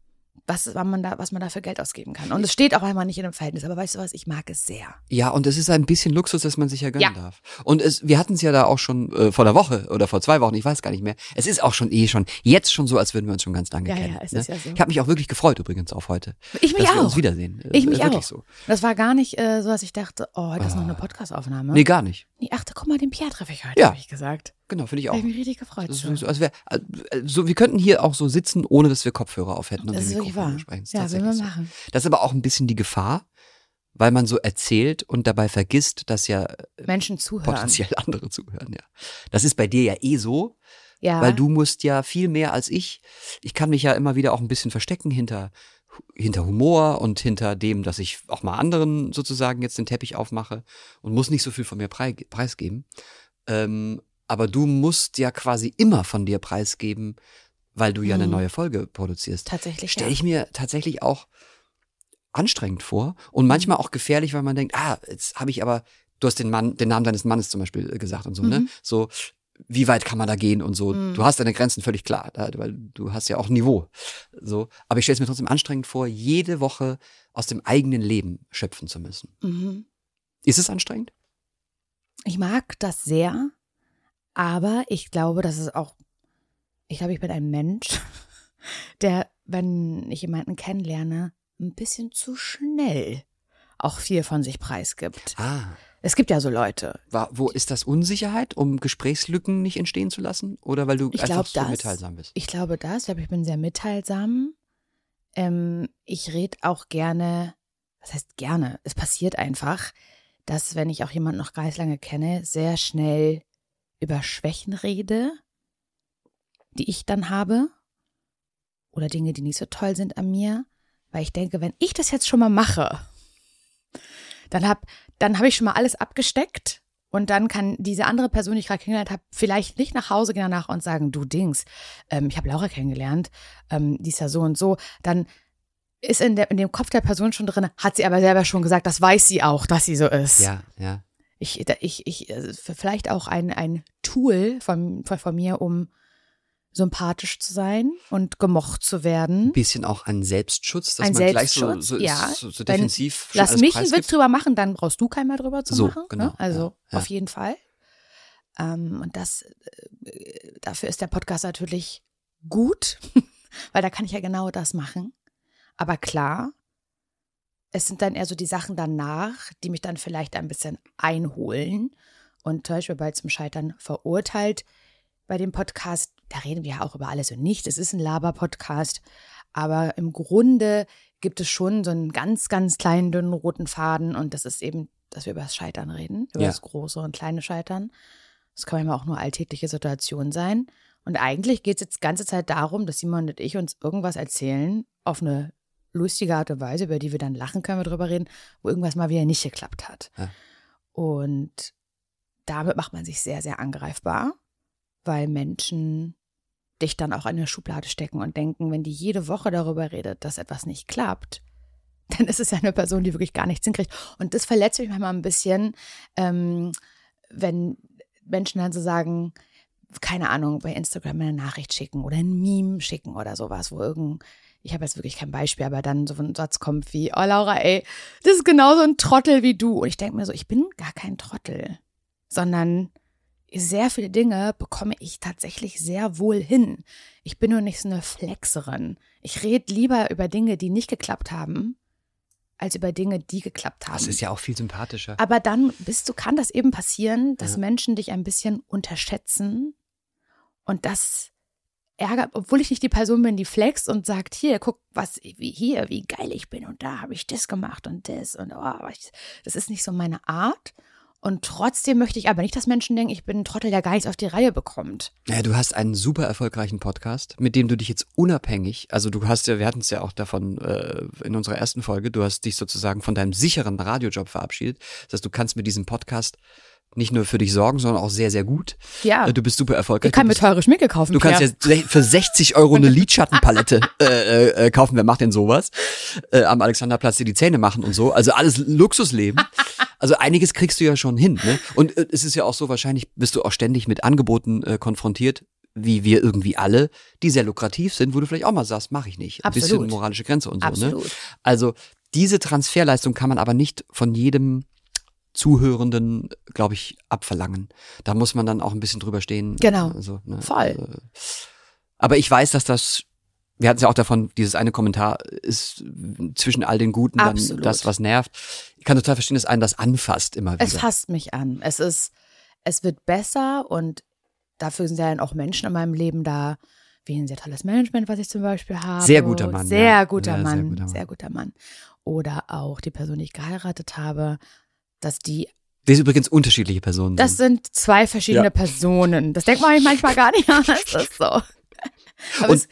Was, wann man da, was man da für Geld ausgeben kann. Und es steht auch einmal nicht in einem Verhältnis. Aber weißt du was, ich mag es sehr. Ja, und es ist ein bisschen Luxus, dass man sich ja gönnen Ja. darf. Und es, wir hatten es ja da auch schon äh, vor der Woche oder vor zwei Wochen, ich weiß gar nicht mehr. Es ist auch schon eh schon, jetzt schon so, als würden wir uns schon ganz lange Ja, kennen. ja, es ne? ist ja so. Ich habe mich auch wirklich gefreut übrigens auf heute. Ich mich dass wir auch. uns wiedersehen. Äh, Ich mich wirklich auch. so. Das war gar nicht äh, so, dass ich dachte, oh, heute ist noch eine Podcastaufnahme. Nee, gar nicht. Nee, ach, guck mal, den Pierre treffe ich heute, Ja. habe ich gesagt. Genau, finde ich auch. habe ich mich richtig gefreut. So, als wär, äh, so, wir könnten hier auch so sitzen, ohne dass wir Kopfhörer auf hätten und Das Mikrofone wahr. sprechen. Das Ja, will man so. machen. Das ist aber auch ein bisschen die Gefahr, weil man so erzählt und dabei vergisst, dass ja Menschen zuhören. potenziell andere zuhören, ja. Das ist bei dir ja eh so, Ja. weil du musst ja viel mehr als ich. Ich kann mich ja immer wieder auch ein bisschen verstecken hinter hinter Humor und hinter dem, dass ich auch mal anderen sozusagen jetzt den Teppich aufmache und muss nicht so viel von mir prei preisgeben. Ähm, aber du musst ja quasi immer von dir preisgeben, weil du ja eine Mhm. neue Folge produzierst. Tatsächlich, Stelle ja. ich mir tatsächlich auch anstrengend vor und manchmal auch gefährlich, weil man denkt, ah, jetzt habe ich aber, du hast den Mann, den Namen deines Mannes zum Beispiel äh, gesagt und so, ne? Mhm. So, wie weit kann man da gehen und so. Mhm. Du hast deine Grenzen völlig klar, weil du hast ja auch ein Niveau. So, aber ich stelle es mir trotzdem anstrengend vor, jede Woche aus dem eigenen Leben schöpfen zu müssen. Mhm. Ist es anstrengend? Ich mag das sehr, aber ich glaube, dass es auch, ich glaube, ich bin ein Mensch, der, wenn ich jemanden kennenlerne, ein bisschen zu schnell auch viel von sich preisgibt. Ah. Es gibt ja so Leute. War, wo ist das Unsicherheit, um Gesprächslücken nicht entstehen zu lassen? Oder weil du Ich einfach so mitteilsam bist? Ich glaube das. Ich glaube, ich bin sehr mitteilsam. Ähm, ich rede auch gerne, was heißt gerne? Es passiert einfach, dass wenn ich auch jemanden noch ganz lange kenne, sehr schnell über Schwächen rede, die ich dann habe. Oder Dinge, die nicht so toll sind an mir. Weil ich denke, wenn ich das jetzt schon mal mache, dann habe dann hab ich schon mal alles abgesteckt. Und dann kann diese andere Person, die ich gerade kennengelernt habe, vielleicht nicht nach Hause gehen danach und sagen, du Dings, ähm, ich habe Laura kennengelernt, ähm, die ist ja so und so. Dann ist in, der, in dem Kopf der Person schon drin, hat sie aber selber schon gesagt, das weiß sie auch, dass sie so ist. Ja, ja. Ich, ich, ich, äh, vielleicht auch ein, ein Tool von, von, mir, um sympathisch zu sein und gemocht zu werden. Ein bisschen auch ein Selbstschutz, dass Ein man gleich so, Selbstschutz, so, ja. so, so Wenn- defensiv schon Lass mich einen. Witz drüber machen, dann brauchst du keinen mehr drüber zu So, machen. genau, Ne? Also ja, ja. auf jeden Fall. Ähm, und das, äh, dafür ist der Podcast natürlich gut, weil da kann ich ja genau das machen. Aber klar, es sind dann eher so die Sachen danach, die mich dann vielleicht ein bisschen einholen. Und zum Beispiel bei zum Scheitern verurteilt bei dem Podcast, da reden wir ja auch über alles und nichts. Es ist ein Laber-Podcast, aber im Grunde gibt es schon so einen ganz, ganz kleinen, dünnen roten Faden und das ist eben, dass wir über das Scheitern reden, über Ja. das große und kleine Scheitern. Das kann manchmal auch nur alltägliche Situation sein. Und eigentlich geht es jetzt die ganze Zeit darum, dass Simon und ich uns irgendwas erzählen, auf eine lustige Art und Weise, über die wir dann lachen können, wir drüber reden, wo irgendwas mal wieder nicht geklappt hat. Ja. Und damit macht man sich sehr, sehr angreifbar, weil Menschen dich dann auch in eine Schublade stecken und denken, wenn die jede Woche darüber redet, dass etwas nicht klappt, dann ist es ja eine Person, die wirklich gar nichts hinkriegt. Und das verletzt mich manchmal ein bisschen, ähm, wenn Menschen dann so sagen, keine Ahnung, bei Instagram eine Nachricht schicken oder ein Meme schicken oder sowas, wo irgend, ich habe jetzt wirklich kein Beispiel, aber dann so ein Satz kommt wie, oh Laura, ey, das ist genauso ein Trottel wie du. Und ich denke mir so, ich bin gar kein Trottel, sondern sehr viele Dinge bekomme ich tatsächlich sehr wohl hin. Ich bin nur nicht so eine Flexerin. Ich rede lieber über Dinge, die nicht geklappt haben, als über Dinge, die geklappt haben. Das ist ja auch viel sympathischer. Aber dann bist du, kann das eben passieren, dass Ja. Menschen dich ein bisschen unterschätzen und das ärgert, obwohl ich nicht die Person bin, die flext und sagt, hier, guck, was, wie hier, wie geil ich bin und da habe ich das gemacht und das und oh, ich, das ist nicht so meine Art. Und trotzdem möchte ich aber nicht, dass Menschen denken, ich bin ein Trottel, der gar nichts auf die Reihe bekommt. Ja, du hast einen super erfolgreichen Podcast, mit dem du dich jetzt unabhängig, also du hast ja, wir hatten es ja auch davon äh, in unserer ersten Folge, du hast dich sozusagen von deinem sicheren Radiojob verabschiedet. Das heißt, du kannst mit diesem Podcast nicht nur für dich sorgen, sondern auch sehr, sehr gut. Ja. Äh, Du bist super erfolgreich. Ich kann du mir bist, teure Schminke kaufen. Du kannst jetzt für 60 Euro eine Lidschattenpalette äh, äh, äh, kaufen. Wer macht denn sowas? Äh, am Alexanderplatz dir die Zähne machen und so. Also alles Luxusleben. Also einiges kriegst du ja schon hin. Ne? Und äh, es ist ja auch so, wahrscheinlich bist du auch ständig mit Angeboten äh, konfrontiert, wie wir irgendwie alle, die sehr lukrativ sind, wo du vielleicht auch mal sagst, mache ich nicht. Ein bisschen Absolut. moralische Grenze und so. Ne? Absolut. Also diese Transferleistung kann man aber nicht von jedem Zuhörenden, glaube ich, abverlangen. Da muss man dann auch ein bisschen drüber stehen. Genau. Also, ne, Voll. Also, aber ich weiß, dass das, wir hatten es ja auch davon, dieses eine Kommentar ist zwischen all den Guten dann Absolut. das, was nervt. Ich kann total verstehen, dass einen das anfasst immer wieder. Es fasst mich an. Es ist, es wird besser und dafür sind ja dann auch Menschen in meinem Leben da, wie ein sehr tolles Management, was ich zum Beispiel habe. Sehr guter Mann, Sehr ja. guter Ja, sehr Mann. guter Mann. Sehr guter Mann. Oder auch die Person, die ich geheiratet habe, dass die, Das sind übrigens unterschiedliche Personen. das sind. zwei verschiedene Ja. Personen. Das denkt man manchmal gar nicht, aber es ist so. Aber Und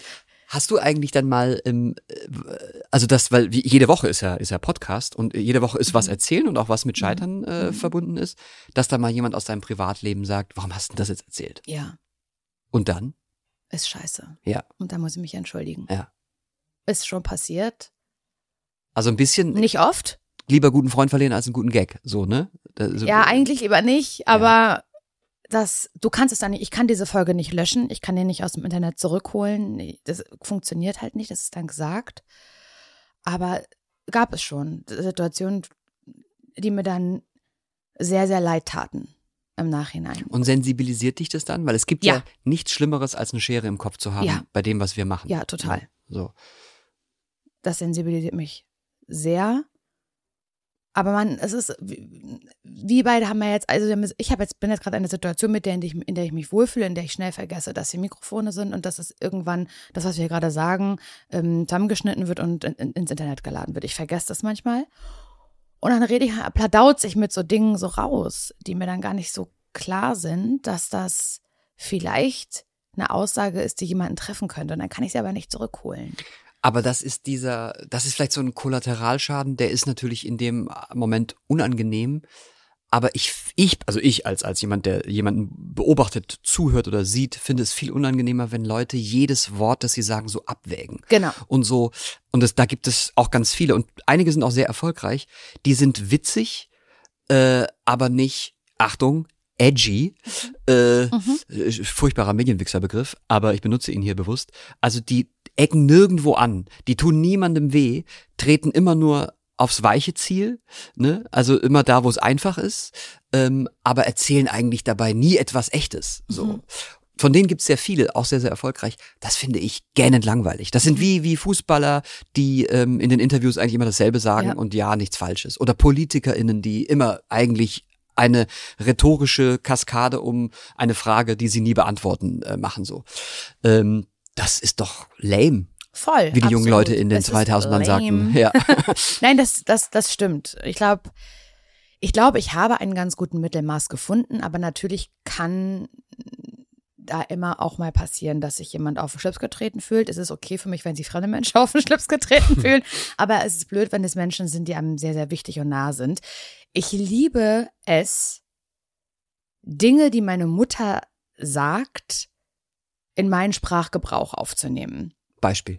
Hast du eigentlich dann mal, ähm, äh, also das, weil jede Woche ist ja, ist ja Podcast und jede Woche ist Mhm. was erzählen und auch was mit Scheitern äh, verbunden ist, dass da mal jemand aus deinem Privatleben sagt, warum hast du das jetzt erzählt? ja, Und dann? ist scheiße. Ja. Und da muss ich mich entschuldigen. Ja. Ist schon passiert. Also ein bisschen Nicht oft. Lieber guten Freund verlieren als einen guten Gag, so, ne? Da- so- Ja, eigentlich lieber nicht, aber das, du kannst es dann nicht, ich kann diese Folge nicht löschen, ich kann den nicht aus dem Internet zurückholen. Das funktioniert halt nicht, das ist dann gesagt. Aber gab es schon Situationen, die mir dann sehr, sehr leid taten im Nachhinein. Und sensibilisiert dich das dann? Weil es gibt ja, Ja. nichts Schlimmeres, als eine Schere im Kopf zu haben Ja. bei dem, was wir machen. Ja, total. So. Das sensibilisiert mich sehr. Aber man, es ist, wie- wir beide haben ja jetzt, also wir ich habe jetzt, bin jetzt gerade in einer Situation, mit der, in ich, in der ich mich wohlfühle, in der ich schnell vergesse, dass hier Mikrofone sind und dass es irgendwann, das, was wir gerade sagen, ähm, zusammengeschnitten wird und in, in, ins Internet geladen wird. Ich vergesse das manchmal. Und dann rede ich, pladaut sich mit so Dingen so raus, die mir dann gar nicht so klar sind, dass das vielleicht eine Aussage ist, die jemanden treffen könnte. Und dann kann ich sie aber nicht zurückholen. Aber das ist dieser, das ist vielleicht so ein Kollateralschaden, der ist natürlich in dem Moment unangenehm. Aber ich, ich, also ich als, als jemand, der jemanden beobachtet, zuhört oder sieht, finde es viel unangenehmer, wenn Leute jedes Wort, das sie sagen, so abwägen. Genau. Und so, und das, da gibt es auch ganz viele und einige sind auch sehr erfolgreich. Die sind witzig, äh, aber nicht, Achtung, edgy, äh, äh, furchtbarer Medienwichserbegriff, aber ich benutze ihn hier bewusst. Also die ecken nirgendwo an, die tun niemandem weh, treten immer nur aufs weiche Ziel, ne? also immer da, wo es einfach ist, ähm, aber erzählen eigentlich dabei nie etwas Echtes. So. Von denen gibt es sehr viele, auch sehr, sehr erfolgreich. Das finde ich gähnend langweilig. Das sind wie, wie Fußballer, die ähm, in den Interviews eigentlich immer dasselbe sagen Ja. und ja, nichts Falsches. Oder PolitikerInnen, die immer eigentlich eine rhetorische Kaskade um eine Frage, die sie nie beantworten, äh, machen so. Ähm, das ist doch lame, Voll. wie die jungen. Leute in den Es ist 2000ern sagten. Ja. Nein, das, das, das stimmt. Ich glaube, ich glaube, ich habe einen ganz guten Mittelmaß gefunden, aber natürlich kann da immer auch mal passieren, dass sich jemand auf den Schlips getreten fühlt. Es ist okay für mich, wenn sich fremde Menschen auf den Schlips getreten fühlen, aber es ist blöd, wenn es Menschen sind, die einem sehr, sehr wichtig und nah sind. Ich liebe es, Dinge, die meine Mutter sagt, in meinen Sprachgebrauch aufzunehmen. Beispiel.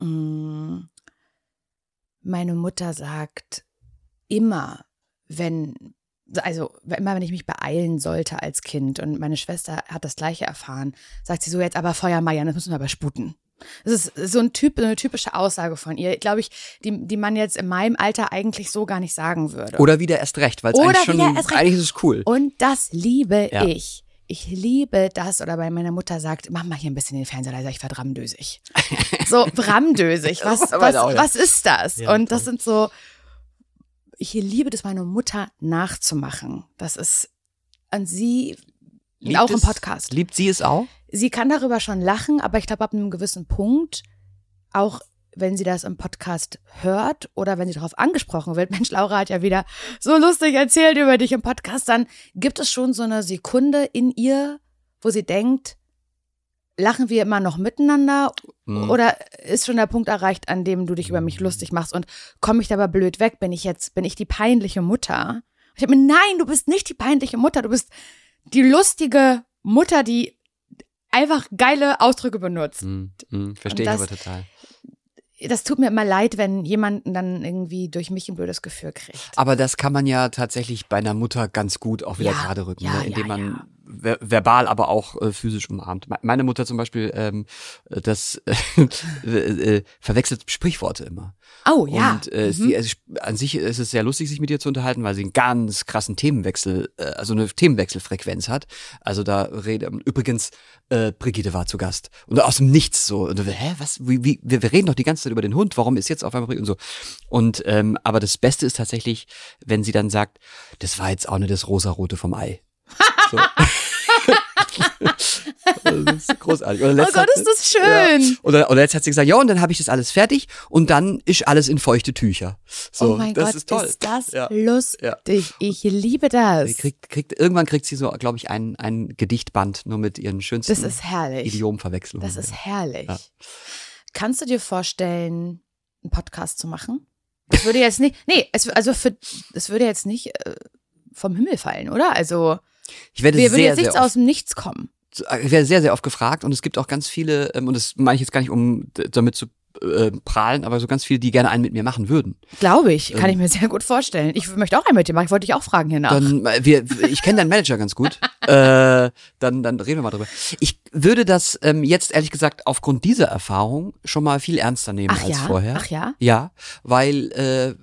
Mm, Meine Mutter sagt immer, wenn, also immer wenn ich mich beeilen sollte als Kind und meine Schwester hat das gleiche erfahren, sagt sie so jetzt aber Feuermeier, das müssen wir aber sputen. Das ist so ein typ, eine typische Aussage von ihr, glaube ich, die, die man jetzt in meinem Alter eigentlich so gar nicht sagen würde. Oder wieder erst recht, weil es eigentlich schon, eigentlich ist es cool. Und das liebe Ja. ich. Ich liebe das. Oder bei meiner Mutter sagt, mach mal hier ein bisschen den Fernseher leiser, ich werde rammdösig. So, rammdösig. Was, was, meine was ist das? Ja, Und das sind so, ich liebe das, meine Mutter nachzumachen. Das ist an sie, Liebt auch im es- Podcast. Liebt sie es auch? Sie kann darüber schon lachen, aber ich glaube, ab einem gewissen Punkt, auch wenn sie das im Podcast hört oder wenn sie darauf angesprochen wird, Mensch, Laura hat ja wieder so lustig erzählt über dich im Podcast, dann gibt es schon so eine Sekunde in ihr, wo sie denkt, lachen wir immer noch miteinander Mhm. oder ist schon der Punkt erreicht, an dem du dich über mich lustig machst und komme ich dabei blöd weg? Bin ich jetzt, bin ich die peinliche Mutter? Ich habe mir, nein, du bist nicht die peinliche Mutter, du bist die lustige Mutter, die einfach geile Ausdrücke benutzt. Mhm. Mhm. Verstehe ich aber total. Das tut mir immer leid, wenn jemanden dann irgendwie durch mich ein blödes Gefühl kriegt. Aber das kann man ja tatsächlich bei einer Mutter ganz gut auch wieder Ja, gerade rücken, ja, ne? indem ja, man. Ver verbal, aber auch äh, physisch umarmt. Me- Meine Mutter zum Beispiel, ähm, das äh, äh, verwechselt Sprichworte immer. Oh ja. Und äh, Mhm. sie, also, an sich ist es sehr lustig, sich mit ihr zu unterhalten, weil sie einen ganz krassen Themenwechsel, äh, also eine Themenwechselfrequenz hat. Also da rede übrigens äh, Brigitte war zu Gast und aus dem Nichts so. Und, hä, was? Wie, wie, wir, wir reden doch die ganze Zeit über den Hund. Warum ist jetzt auf einmal Brigitte und so? Und ähm, aber das Beste ist tatsächlich, wenn sie dann sagt, das war jetzt auch nicht das rosarote vom Ei. So. das ist großartig. Oh Gott, hat- ist das schön. ja. Oder, oder jetzt hat sie gesagt, ja, und dann habe ich das alles fertig und dann ist alles in feuchte Tücher. So, oh mein das Gott, ist toll. das Ja. lustig. Ich liebe das. Kriegt, kriegt, irgendwann kriegt sie so, glaube ich, ein, ein Gedichtband nur mit ihren schönsten Das ist herrlich. Idiomverwechslungen. Das ist herrlich. Ja. Kannst du dir vorstellen, einen Podcast zu machen? Es würde jetzt nicht, nee, es, also für, es würde jetzt nicht äh, vom Himmel fallen, oder? Also, ich werde wir sehr, jetzt sehr nichts oft, aus dem Nichts kommen. ich werde sehr, sehr oft gefragt und es gibt auch ganz viele, ähm, und das meine ich jetzt gar nicht, um damit zu äh, prahlen, aber so ganz viele, die gerne einen mit mir machen würden. Glaube ich, kann ich mir sehr gut vorstellen. Ich möchte auch einen mit dir machen, ich wollte dich auch fragen hier nach. Dann, äh, wir, ich kenne deinen Manager ganz gut. äh, dann, dann reden wir mal drüber. Ich würde das ähm, jetzt ehrlich gesagt aufgrund dieser Erfahrung schon mal viel ernster nehmen Ach als ja? vorher. Ach ja? Ja, weil äh,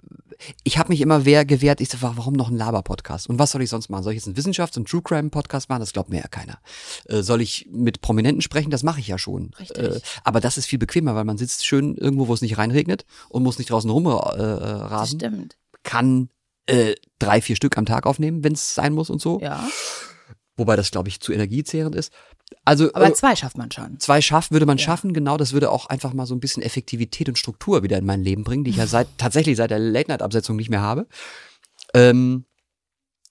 ich habe mich immer wer gewehrt. Ich so, wa- warum noch ein Laber-Podcast? Und was soll ich sonst machen? Soll ich jetzt einen Wissenschafts- und True Crime-Podcast machen? Das glaubt mir ja keiner. Äh, soll ich mit Prominenten sprechen? Das mache ich ja schon. Richtig. Äh, aber das ist viel bequemer, weil man sitzt schön irgendwo, wo es nicht reinregnet und muss nicht draußen rumrasen. Äh, rasen stimmt. kann äh, drei, vier Stück am Tag aufnehmen, wenn es sein muss und so. Ja. Wobei das, glaube ich, zu energiezehrend ist. Also Aber äh, zwei schafft man schon. zwei schaffen würde man Ja. schaffen, genau. Das würde auch einfach mal so ein bisschen Effektivität und Struktur wieder in mein Leben bringen, die ich ja seit tatsächlich seit der Late-Night-Absetzung nicht mehr habe. Ähm,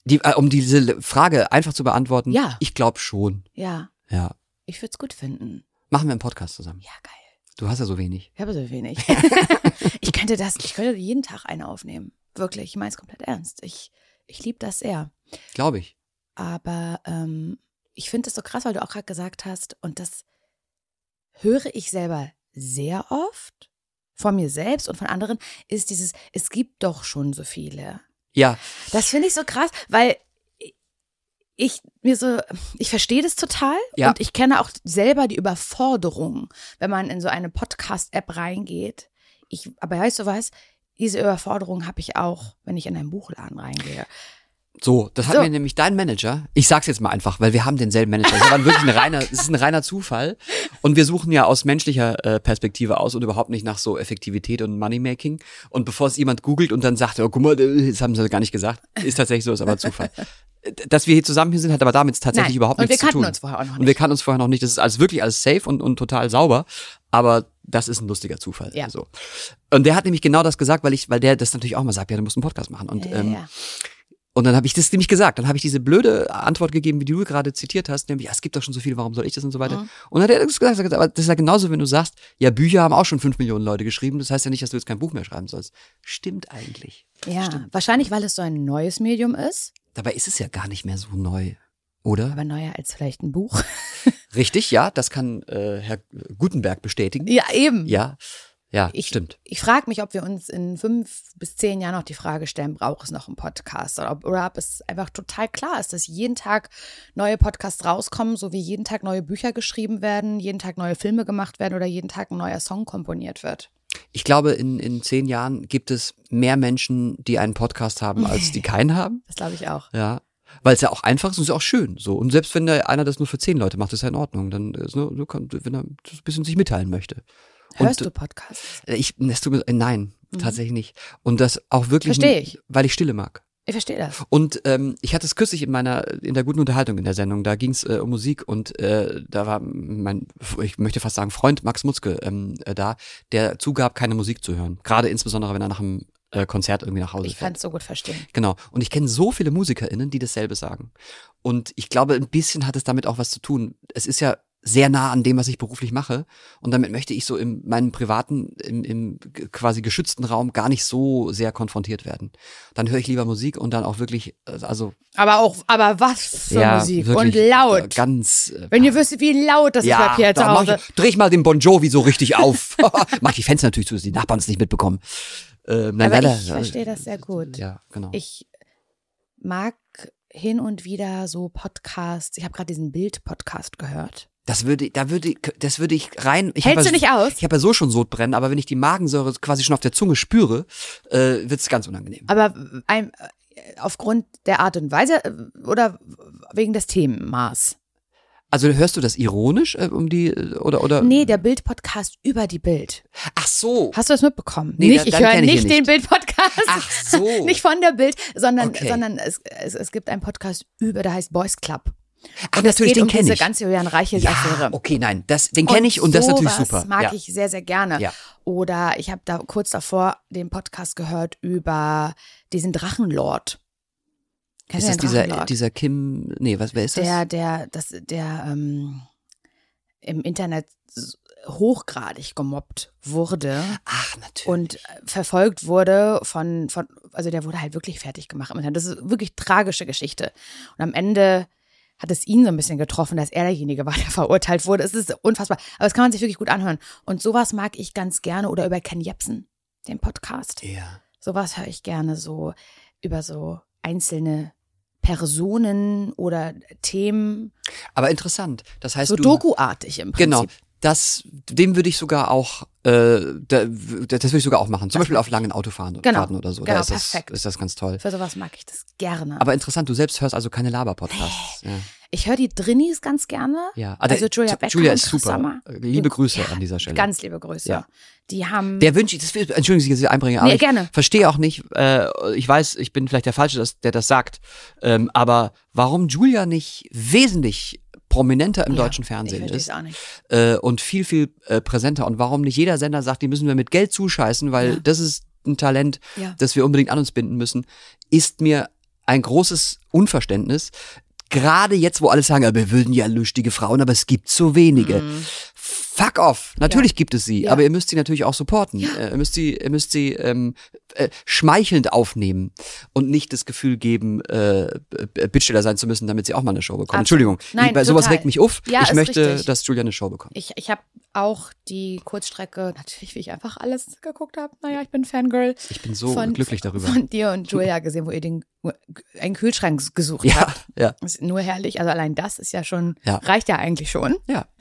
die, äh, um diese Frage einfach zu beantworten, Ja. ich glaube schon. Ja. Ja. Ich würde es gut finden. Machen wir einen Podcast zusammen. Ja, geil. Du hast ja so wenig. Ich habe so wenig. ich könnte das, ich könnte jeden Tag eine aufnehmen. Wirklich, ich meine es komplett ernst. Ich, ich liebe das sehr. Glaube ich. Aber ähm, ich finde es so krass, weil du auch gerade gesagt hast, und das höre ich selber sehr oft von mir selbst und von anderen, ist dieses, es gibt doch schon so viele. Ja, Das finde ich so krass, weil ich mir so, ich verstehe das total Ja. und ich kenne auch selber die Überforderung, wenn man in so eine Podcast-App reingeht. Ich, aber weißt du was? Diese Überforderung habe ich auch, wenn ich in einen Buchladen reingehe. So, das hat So. mir nämlich dein Manager, ich sag's jetzt mal einfach, weil wir haben denselben Manager. Das war wirklich ein reiner, es ist ein reiner Zufall. Und wir suchen ja aus menschlicher äh, Perspektive aus und überhaupt nicht nach so Effektivität und Moneymaking. Und bevor es jemand googelt und dann sagt, oh, guck mal, das haben sie gar nicht gesagt, ist tatsächlich so, ist aber Zufall. Dass wir hier zusammen hier sind, hat aber damit tatsächlich Nein. überhaupt und nichts wir zu kannten tun. uns vorher auch noch Und wir nicht. kannten uns vorher noch nicht. Das ist alles wirklich alles safe und, und total sauber. Aber das ist ein lustiger Zufall. Ja. So. Und der hat nämlich genau das gesagt, weil ich, weil der das natürlich auch mal sagt, ja, du musst einen Podcast machen. Und Ja, ähm, ja. Und dann habe ich das nämlich gesagt. Dann habe ich diese blöde Antwort gegeben, wie du gerade zitiert hast, nämlich, ja, es gibt doch schon so viele, warum soll ich das und so weiter. Mhm. Und dann hat er das gesagt, aber das ist ja genauso, wenn du sagst, ja, Bücher haben auch schon fünf Millionen Leute geschrieben, das heißt ja nicht, dass du jetzt kein Buch mehr schreiben sollst. Stimmt eigentlich. ja, wahrscheinlich, weil es so ein neues Medium ist, Dabei ist es ja gar nicht mehr so neu, oder? aber neuer als vielleicht ein Buch. Richtig, ja, das kann äh, Herr Gutenberg bestätigen. ja, eben. Ja, ja, Ich, stimmt. Ich frage mich, ob wir uns in fünf bis zehn Jahren noch die Frage stellen, braucht es noch einen Podcast? Oder ob, oder ob es einfach total klar ist, dass jeden Tag neue Podcasts rauskommen, so wie jeden Tag neue Bücher geschrieben werden, jeden Tag neue Filme gemacht werden oder jeden Tag ein neuer Song komponiert wird. Ich glaube, in, in zehn Jahren gibt es mehr Menschen, die einen Podcast haben, als die keinen haben. Das glaube ich auch. Ja. Weil es ja auch einfach ist und es ist auch schön. So. Und selbst wenn da einer das nur für zehn Leute macht, ist ja in Ordnung. Dann ist kann, wenn er ein bisschen sich mitteilen möchte. Hörst Und- du Podcasts? Ich, das tut mir, äh, nein, tatsächlich nicht. Und das auch wirklich, Mhm. Versteh ich. weil ich Stille mag. Ich verstehe das. Und ähm, ich hatte es kürzlich in meiner, in der guten Unterhaltung in der Sendung, da ging es äh, um Musik und äh, da war mein, ich möchte fast sagen, Freund Max Mutzke ähm, äh, da, der zugab, keine Musik zu hören. Gerade insbesondere, wenn er nach einem äh, Konzert irgendwie nach Hause Ich fährt. kann es so gut verstehen. Genau. Und ich kenne so viele MusikerInnen, die dasselbe sagen. Und ich glaube, ein bisschen hat es damit auch was zu tun. Es ist ja sehr nah an dem, was ich beruflich mache. Und damit möchte ich so in meinem privaten, im, im quasi geschützten Raum gar nicht so sehr konfrontiert werden. Dann höre ich lieber Musik und dann auch wirklich, äh, also Aber auch, aber was für ja, Musik und laut. äh, Ganz. Äh, Wenn ihr wüsstet, wie laut das ist bei Pierre zu Hause. ich, dreh ich mal den Bon Jovi so richtig auf. mach die Fenster natürlich zu, dass die Nachbarn es nicht mitbekommen. Äh, nein, Aber leider, ich verstehe das sehr gut. Ja, genau. Ich mag hin und wieder so Podcasts. Ich habe gerade diesen Bild-Podcast gehört. Das würde, da würde, das würde ich rein. Ich Hältst du ja, nicht aus? Ich habe ja so schon Sodbrennen, aber wenn ich die Magensäure quasi schon auf der Zunge spüre, äh, wird's ganz unangenehm. Aber ein, äh, aufgrund der Art und Weise äh, oder wegen des Themenmaß? Also hörst du das ironisch äh, um die äh, oder oder? Nee, der Bild-Podcast über die Bild. Ach so. Hast du das mitbekommen? Nee, nicht, da- ich höre ich nicht ihn den. Bild-Podcast. Ach so. nicht von der Bild, sondern, Okay. sondern es, es, es gibt einen Podcast über, der heißt Boys Club. Ach, Und natürlich, den um kenn diese ich. ganze Julian Reichelt-Affäre. Ja, okay, nein, das, den kenne ich und das ist natürlich super. mag ja. ich sehr, sehr gerne. Ja. Oder ich habe da kurz davor den Podcast gehört über diesen Drachenlord. Kennst Ist das dieser, dieser Kim, nee, was, wer ist das? der, der, das, der ähm, im Internet hochgradig gemobbt wurde Ach, natürlich. und verfolgt wurde von, von, also der wurde halt wirklich fertig gemacht. im Internet. Das ist wirklich tragische Geschichte. Und am Ende hat es ihn so ein bisschen getroffen, dass er derjenige war, der verurteilt wurde. Es ist unfassbar. Aber das kann man sich wirklich gut anhören. Und sowas mag ich ganz gerne. Oder über Ken Jebsen, den Podcast. ja. Sowas höre ich gerne so über so einzelne Personen oder Themen. Aber interessant. Das heißt, So Doku-artig im Prinzip. Genau. Das, dem würde ich sogar auch, äh, da, das würde ich sogar auch machen. Zum Beispiel auf langen Autofahren Genau. Fahrten oder so. Genau, da ist das, perfekt. ist das ganz toll. Für sowas mag ich das gerne. Aber interessant, du selbst hörst also keine Laber-Podcasts. Ja. ich höre die Drinnies ganz gerne. ja. Also Julia Ju- Becker Julia ist super. Sommer. Liebe Grüße Ja, an dieser Stelle. Ganz liebe Grüße. Ja. Die haben. Der wünsche ich, das entschuldigen Sie, dass ich einbringe, aber Nee, ich gerne. verstehe auch nicht, äh, ich weiß, ich bin vielleicht der Falsche, das- der das sagt, ähm, aber warum Julia nicht wesentlich prominenter im Ja, deutschen Fernsehen ist äh, und viel, viel äh, präsenter und warum nicht jeder Sender sagt, die müssen wir mit Geld zuscheißen, weil Ja. das ist ein Talent, Ja. das wir unbedingt an uns binden müssen, ist mir ein großes Unverständnis. Gerade jetzt, wo alle sagen, ja, wir würden ja lustige Frauen, aber es gibt so wenige. Fuck off. Natürlich gibt es sie. Ja. aber ihr müsst sie natürlich auch supporten. Äh, Ihr müsst sie, ihr müsst sie ähm, äh, schmeichelnd aufnehmen und nicht das Gefühl geben, äh, B- Bittsteller sein zu müssen, damit sie auch mal eine Show bekommen. Absolut. Entschuldigung, Nein, bei sowas regt mich auf. Ja, ich möchte, richtig. dass Julia eine Show bekommt. Ich, ich habe auch die Kurzstrecke, natürlich, wie ich einfach alles geguckt habe. Naja, ich bin Fangirl. Ich bin so glücklich darüber. Von dir und Julia gesehen, wo ihr den einen Kühlschrank gesucht Ja, habt. ja, Das ist nur herrlich. Also allein das ist ja schon, Ja. reicht ja eigentlich schon. ja.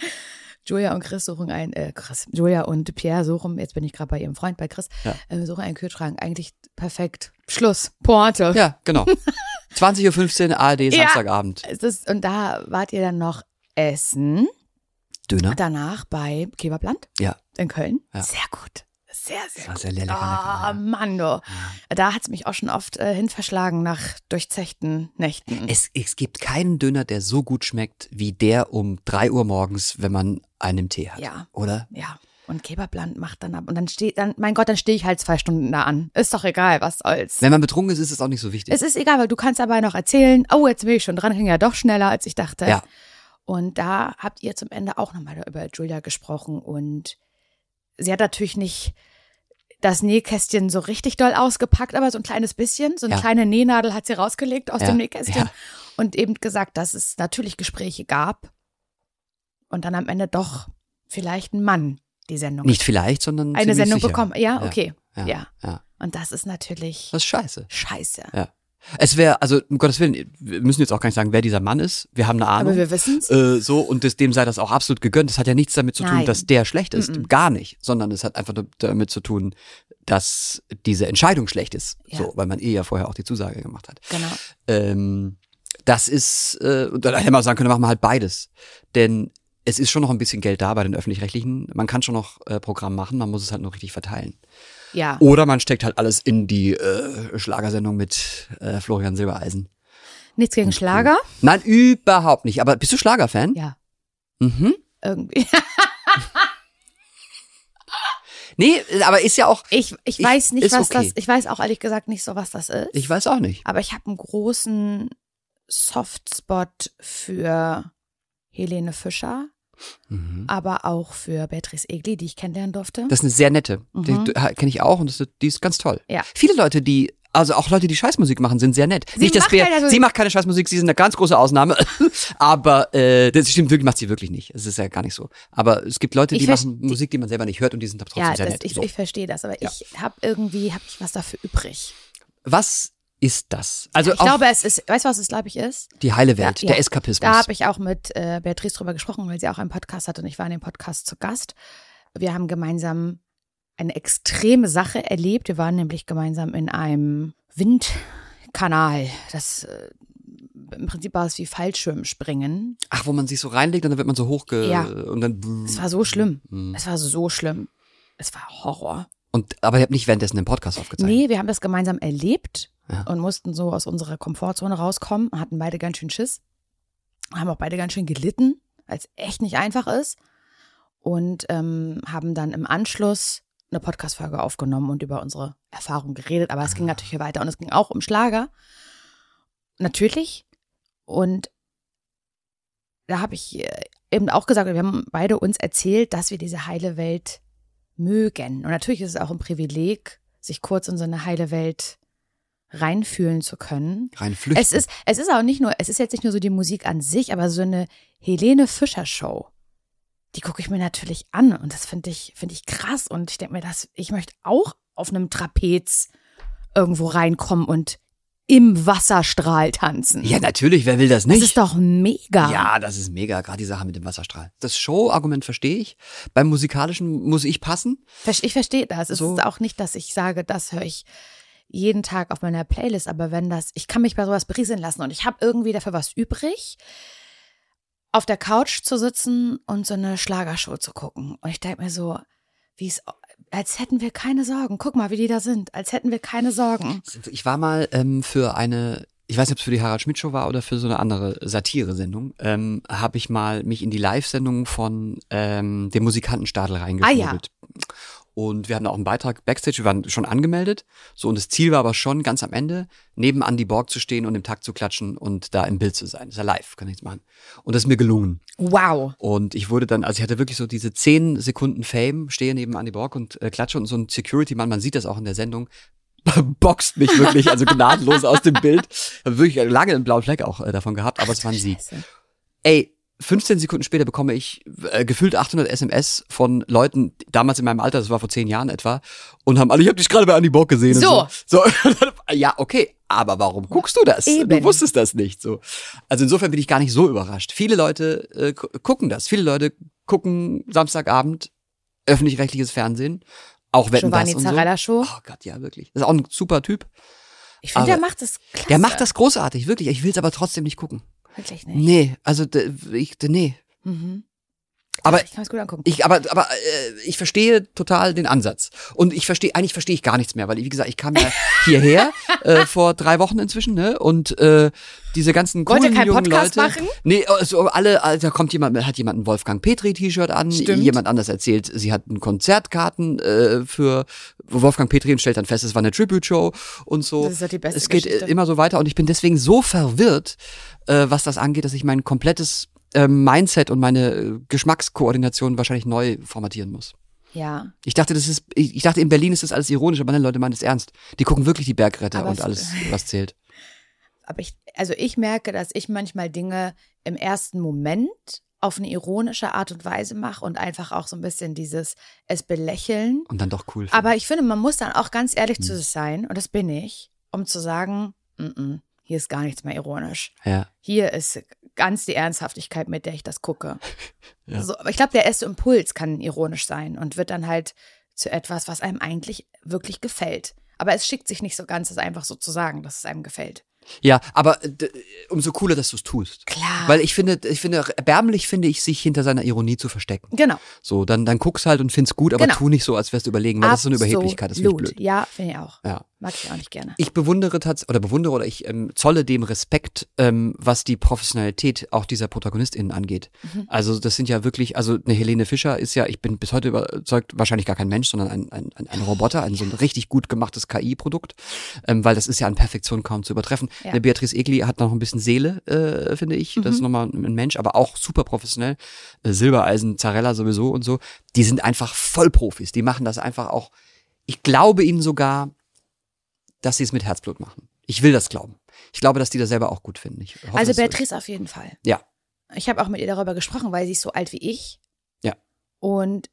Julia und Chris suchen ein, äh, Chris, Julia und Pierre suchen, jetzt bin ich gerade bei ihrem Freund, bei Chris, Ja. äh, suchen einen Kühlschrank. Eigentlich perfekt. Schluss. Pointe. Ja, genau. 20.15 Uhr ARD, Ja. Samstagabend. Es ist, und da wart ihr dann noch essen. Döner? Danach bei Kebabland Ja. in Köln. Ja. Sehr gut. Sehr, sehr gut. sehr lecker, Ah, lecker, Mann, du. Da hat's mich auch schon oft äh, hin verschlagen nach durchzechten Nächten. Es, es gibt keinen Döner, der so gut schmeckt wie der um 3 Uhr morgens, wenn man einen Tee hat. Ja. Oder? ja. Und Kebabland macht dann ab. Und dann steht dann, mein Gott, dann stehe ich halt zwei Stunden da an. Ist doch egal, was soll's. Wenn man betrunken ist, ist es auch nicht so wichtig. Es ist egal, weil du kannst dabei noch erzählen, oh, jetzt bin ich schon dran, ging ja doch schneller, als ich dachte. Ja. Und da habt ihr zum Ende auch nochmal über Julia gesprochen und sie hat natürlich nicht das Nähkästchen so richtig doll ausgepackt, aber so ein kleines bisschen, so eine Ja. kleine Nähnadel hat sie rausgelegt aus Ja, dem Nähkästchen ja. und eben gesagt, dass es natürlich Gespräche gab und dann am Ende doch vielleicht ein Mann die Sendung nicht vielleicht, sondern eine Sendung sicher. bekommen. Ja, okay. Ja. ja. ja. Und das ist natürlich Das ist scheiße. scheiße. Ja. Es wäre, also um Gottes Willen, wir müssen jetzt auch gar nicht sagen, wer dieser Mann ist. Wir haben eine Ahnung. Aber wir wissen's. äh, so und das, dem sei das auch absolut gegönnt. Das hat ja nichts damit zu tun, Nein. dass der schlecht ist, Mm-mm. gar nicht, sondern es hat einfach damit zu tun, dass diese Entscheidung schlecht ist, Ja. so, weil man eh ja vorher auch die Zusage gemacht hat. Genau. Ähm, das ist, äh, und dann hätte man auch sagen können, machen wir halt beides, denn es ist schon noch ein bisschen Geld da bei den öffentlich-rechtlichen. Man kann schon noch äh, Programm machen, man muss es halt nur richtig verteilen. Ja. Oder man steckt halt alles in die äh, Schlagersendung mit äh, Florian Silbereisen. Nichts gegen Schlager. Nein, überhaupt nicht. Aber bist du Schlagerfan? Ja. Mhm. Irgendwie. Nee, aber ist ja auch, Ich, ich weiß nicht, was okay. das, ich weiß auch ehrlich gesagt nicht so, was das ist. ich weiß auch nicht. aber ich habe einen großen Softspot für Helene Fischer, Mhm. aber auch für Beatrice Egli, die ich kennenlernen durfte. Das ist eine sehr nette. Die, Mhm. kenne ich auch und das, die ist ganz toll. Ja. Viele Leute, die, also auch Leute, die Scheißmusik machen, sind sehr nett. Sie nicht, macht keine Scheißmusik. sie macht keine Scheißmusik, sie ist eine ganz große Ausnahme. aber äh, das stimmt wirklich, macht sie wirklich nicht. Es ist ja gar nicht so. Aber es gibt Leute, die machen Musik, die man selber nicht hört und die sind trotzdem ja, sehr das, nett. ich, so. ich verstehe das, aber Ja. ich habe irgendwie, habe ich was dafür übrig. Was ist das? Also ich glaube, es ist, weißt du, was es, glaube ich, ist? die heile Welt, Ja, der ja. Eskapismus. Da habe ich auch mit äh, Beatrice drüber gesprochen, weil sie auch einen Podcast hat und ich war in dem Podcast zu Gast. Wir haben gemeinsam eine extreme Sache erlebt. Wir waren nämlich gemeinsam in einem Windkanal. Das äh, im Prinzip war es wie Fallschirmspringen. Ach, wo man sich so reinlegt und dann wird man so hochge Ja. und dann Es war so schlimm. Mhm. Es war so schlimm. Es war Horror. Und aber ihr habt nicht währenddessen den Podcast aufgezeichnet. Nee, wir haben das gemeinsam erlebt Ja. und mussten so aus unserer Komfortzone rauskommen, hatten beide ganz schön Schiss, haben auch beide ganz schön gelitten, weil es echt nicht einfach ist und ähm, haben dann im Anschluss eine Podcast-Folge aufgenommen und über unsere Erfahrung geredet, aber es ging natürlich hier weiter und es ging auch um Schlager. Natürlich. Und da habe ich äh, eben auch gesagt, wir haben beide uns erzählt, dass wir diese heile Welt mögen. Und natürlich ist es auch ein Privileg, sich kurz in so eine heile Welt reinfühlen zu können. Rein flüchten. Es ist, es ist auch nicht nur, es ist jetzt nicht nur so die Musik an sich, aber so eine Helene Fischer Show. Die gucke ich mir natürlich an und das finde ich, finde ich krass. Und ich denke mir, dass ich möchte auch auf einem Trapez irgendwo reinkommen und im Wasserstrahl tanzen. ja, natürlich, wer will das das nicht? ist doch mega. Ja, das ist mega, gerade die Sache mit dem Wasserstrahl. Das Show-Argument verstehe ich. Beim musikalischen muss ich passen. Ich verstehe das. Es So. ist auch nicht, dass ich sage, das höre ich jeden Tag auf meiner Playlist, aber wenn das, ich kann mich bei sowas berieseln lassen und ich habe irgendwie dafür was übrig, auf der Couch zu sitzen und so eine Schlagershow zu gucken. Und ich denke mir so, wie es, als hätten wir keine Sorgen. Guck mal, wie die da sind, als hätten wir keine Sorgen. Ich war mal ähm, für eine, ich weiß nicht, ob es für die Harald Schmidt Show war oder für so eine andere Satire-Sendung, ähm, habe ich mal mich in die Live-Sendung von ähm, dem Musikantenstadel reingeschmuggelt. Und wir hatten auch einen Beitrag Backstage, wir waren schon angemeldet. So, und das Ziel war aber schon, ganz am Ende, neben Andy Borg zu stehen und im Takt zu klatschen und da im Bild zu sein. Das ist ja live, kann nichts machen. Und das ist mir gelungen. Wow. Und ich wurde dann, also ich hatte wirklich so diese zehn Sekunden Fame, stehe neben Andy Borg und äh, klatsche und so ein Security-Mann, man sieht das auch in der Sendung, boxt mich wirklich, also gnadenlos aus dem Bild. Hab wirklich lange einen blauen Fleck auch äh, davon gehabt, aber es war ein Sieg. Ey, 15 Sekunden später bekomme ich äh, gefühlt 800 SMS von Leuten, damals in meinem Alter, das war vor zehn Jahren etwa, und haben alle, ich habe dich gerade bei Andy Borg gesehen. So. So. so. ja, okay, aber warum guckst du das? Eben. Du wusstest das nicht. So. Also insofern bin ich gar nicht so überrascht. Viele Leute äh, gu- gucken das. Viele Leute gucken Samstagabend öffentlich-rechtliches Fernsehen. Auch Giovanni das und so. Show. Oh Gott, ja, wirklich. Das ist auch ein super Typ. Ich finde, der macht das klasse. Der macht das großartig, wirklich. Ich will es aber trotzdem nicht gucken. Wirklich nicht. Nee, also ich, nee. Mhm. Aber Ich kann es gut angucken. ich, aber, aber äh, ich verstehe total den Ansatz. Und ich verstehe, eigentlich verstehe ich gar nichts mehr, weil, wie gesagt, ich kam ja hierher äh, vor drei Wochen inzwischen, ne? Und äh, diese ganzen Wollt ihr coolen keinen jungen Podcast Leute. machen? Nee, also alle, also da kommt jemand, hat jemand ein Wolfgang Petri T-Shirt an, Stimmt. jemand anders erzählt, sie hatten Konzertkarten äh, für Wolfgang Petri und stellt dann fest, es war eine Tribute-Show und so. Das ist ja die beste Es geht äh, Geschichte. immer so weiter und ich bin deswegen so verwirrt, äh, was das angeht, dass ich mein komplettes ähm, Mindset und meine äh, Geschmackskoordination wahrscheinlich neu formatieren muss. ja. Ich dachte, das ist, ich, ich dachte, in Berlin ist das alles ironisch, aber nein, Leute meinen es ernst. Die gucken wirklich die Bergretter Aber und alles, was zählt. Aber ich, also ich merke, dass ich manchmal Dinge im ersten Moment auf eine ironische Art und Weise mache und einfach auch so ein bisschen dieses es belächeln. Und dann doch cool. finden. Aber ich finde, man muss dann auch ganz ehrlich Hm. zu sich sein, und das bin ich, um zu sagen, mm -mm, hier ist gar nichts mehr ironisch. ja. Hier ist ganz die Ernsthaftigkeit, mit der ich das gucke. Ja. So, aber ich glaube, der erste Impuls kann ironisch sein und wird dann halt zu etwas, was einem eigentlich wirklich gefällt. Aber es schickt sich nicht so ganz, es einfach so zu sagen, dass es einem gefällt. Ja, aber äh, umso cooler, dass du es tust. Klar. Weil ich finde, ich finde, erbärmlich finde ich, sich hinter seiner Ironie zu verstecken. genau. So, dann, dann guckst halt und find's gut, aber Genau. tu nicht so, als wärst du überlegen, weil das ist so eine Überheblichkeit, das finde ich Absolut. blöd. Ja, finde ich auch. Ja. Mag ich auch nicht gerne. Ich bewundere tatsächlich, oder bewundere oder ich ähm, zolle dem Respekt, ähm, was die Professionalität auch dieser ProtagonistInnen angeht. Mhm. Also das sind ja wirklich, also eine Helene Fischer ist ja, ich bin bis heute überzeugt, wahrscheinlich gar kein Mensch, sondern ein, ein, ein, Roboter, ein so ein richtig gut gemachtes KI-Produkt, ähm, weil das ist ja an Perfektion kaum zu übertreffen. Ja. Eine Beatrice Egli hat noch ein bisschen Seele, äh, finde ich. Das Mhm. ist nochmal ein Mensch, aber auch super professionell. Äh, Silbereisen, Zarella sowieso und so. Die sind einfach Vollprofis. Die machen das einfach auch. Ich glaube ihnen sogar, dass sie es mit Herzblut machen. Ich will das glauben. Ich glaube, dass die das selber auch gut finden. Ich hoffe, Also es so. Beatrice auf jeden Fall. Ja. Ich habe auch mit ihr darüber gesprochen, weil sie ist so alt wie ich. Ja. Und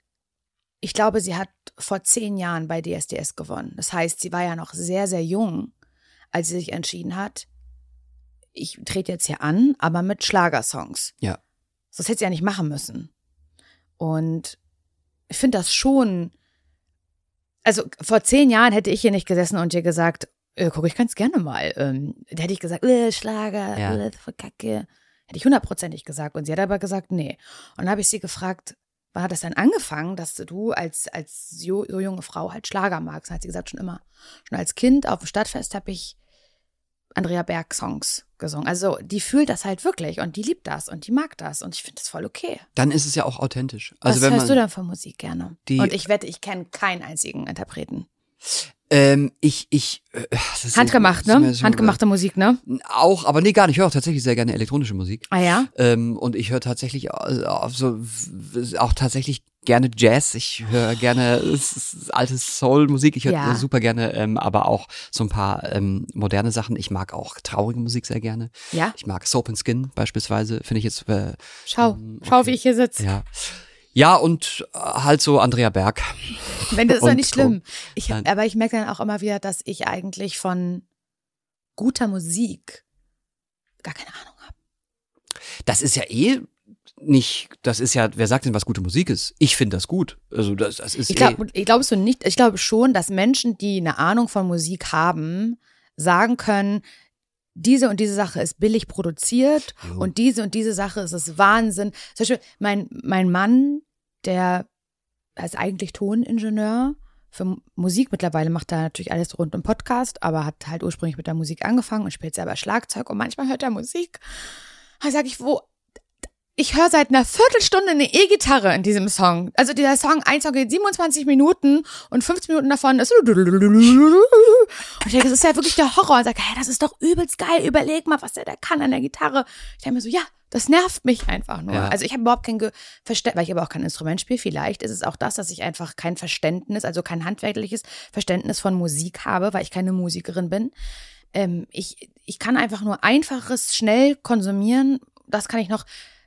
ich glaube, sie hat vor zehn Jahren bei DSDS gewonnen. Das heißt, sie war ja noch sehr, sehr jung, als sie sich entschieden hat, ich trete jetzt hier an, aber mit Schlagersongs. Ja. Das hätte sie ja nicht machen müssen. Und ich finde das schon. Also vor zehn Jahren hätte ich hier nicht gesessen und dir gesagt, äh, guck, ich ganz gerne mal. Ähm, da hätte ich gesagt, äh, Schlager, Ja. äh, Kacke. Hätte ich hundertprozentig gesagt. Und sie hat aber gesagt, nee. Und dann habe ich sie gefragt, wann hat das denn angefangen, dass du als, als so junge Frau halt Schlager magst? Dann hat sie gesagt, schon immer. Schon als Kind auf dem Stadtfest habe ich Andrea Berg Songs gesungen. Also die fühlt das halt wirklich und die liebt das und die mag das und ich finde das voll okay. Dann ist es ja auch authentisch. Also Was hörst du denn für Musik gerne? Die- und ich wette, ich kenne keinen einzigen Interpreten. Ähm, ich, ich, äh, Handgemacht, ist ne? schon- Handgemachte Musik, ne? Auch, aber nee, gar nicht. Ich höre auch tatsächlich sehr gerne elektronische Musik. Ah ja? Ähm, und ich höre tatsächlich äh, auf so auch tatsächlich gerne Jazz. Ich höre gerne s- alte Soul-Musik. Ich höre Ja. super gerne, ähm, aber auch so ein paar ähm, moderne Sachen. Ich mag auch traurige Musik sehr gerne. Ja? Ich mag Soap and Skin beispielsweise. Finde ich jetzt. Äh, Schau, ähm, schau, okay. wie ich hier sitze. Ja. Ja, und äh, halt so Andrea Berg. Wenn das ist ja nicht schlimm. Ich, aber ich merke dann auch immer wieder, dass ich eigentlich von guter Musik gar keine Ahnung habe. Das ist ja eh nicht, das ist ja, wer sagt denn, was gute Musik ist? Ich finde das gut. Also das, das ist Ich eh, glaube, ich glaubst du nicht, ich glaube schon, dass Menschen, die eine Ahnung von Musik haben, sagen können, diese und diese Sache ist billig produziert Jo. und diese und diese Sache ist es Wahnsinn. Zum Beispiel mein, mein Mann, der ist eigentlich Toningenieur für Musik. Mittlerweile macht er natürlich alles rund um Podcast, aber hat halt ursprünglich mit der Musik angefangen und spielt selber Schlagzeug und manchmal hört er Musik. Da sage ich, wo, ich höre seit einer Viertelstunde eine E-Gitarre in diesem Song. Also dieser Song, ein Song geht 27 Minuten und 15 Minuten davon ist. Und ich denke, das ist ja wirklich der Horror. Und sage, hey, das ist doch übelst geil. Überleg mal, was der da kann an der Gitarre. Ich denke mir so, ja, das nervt mich einfach nur. Ja. Also ich habe überhaupt kein Verständnis, weil ich aber auch kein Instrument spiele. Vielleicht ist es auch das, dass ich einfach kein Verständnis, also kein handwerkliches Verständnis von Musik habe, weil ich keine Musikerin bin. Ähm, ich, ich kann einfach nur einfaches, schnell konsumieren. Das kann ich noch.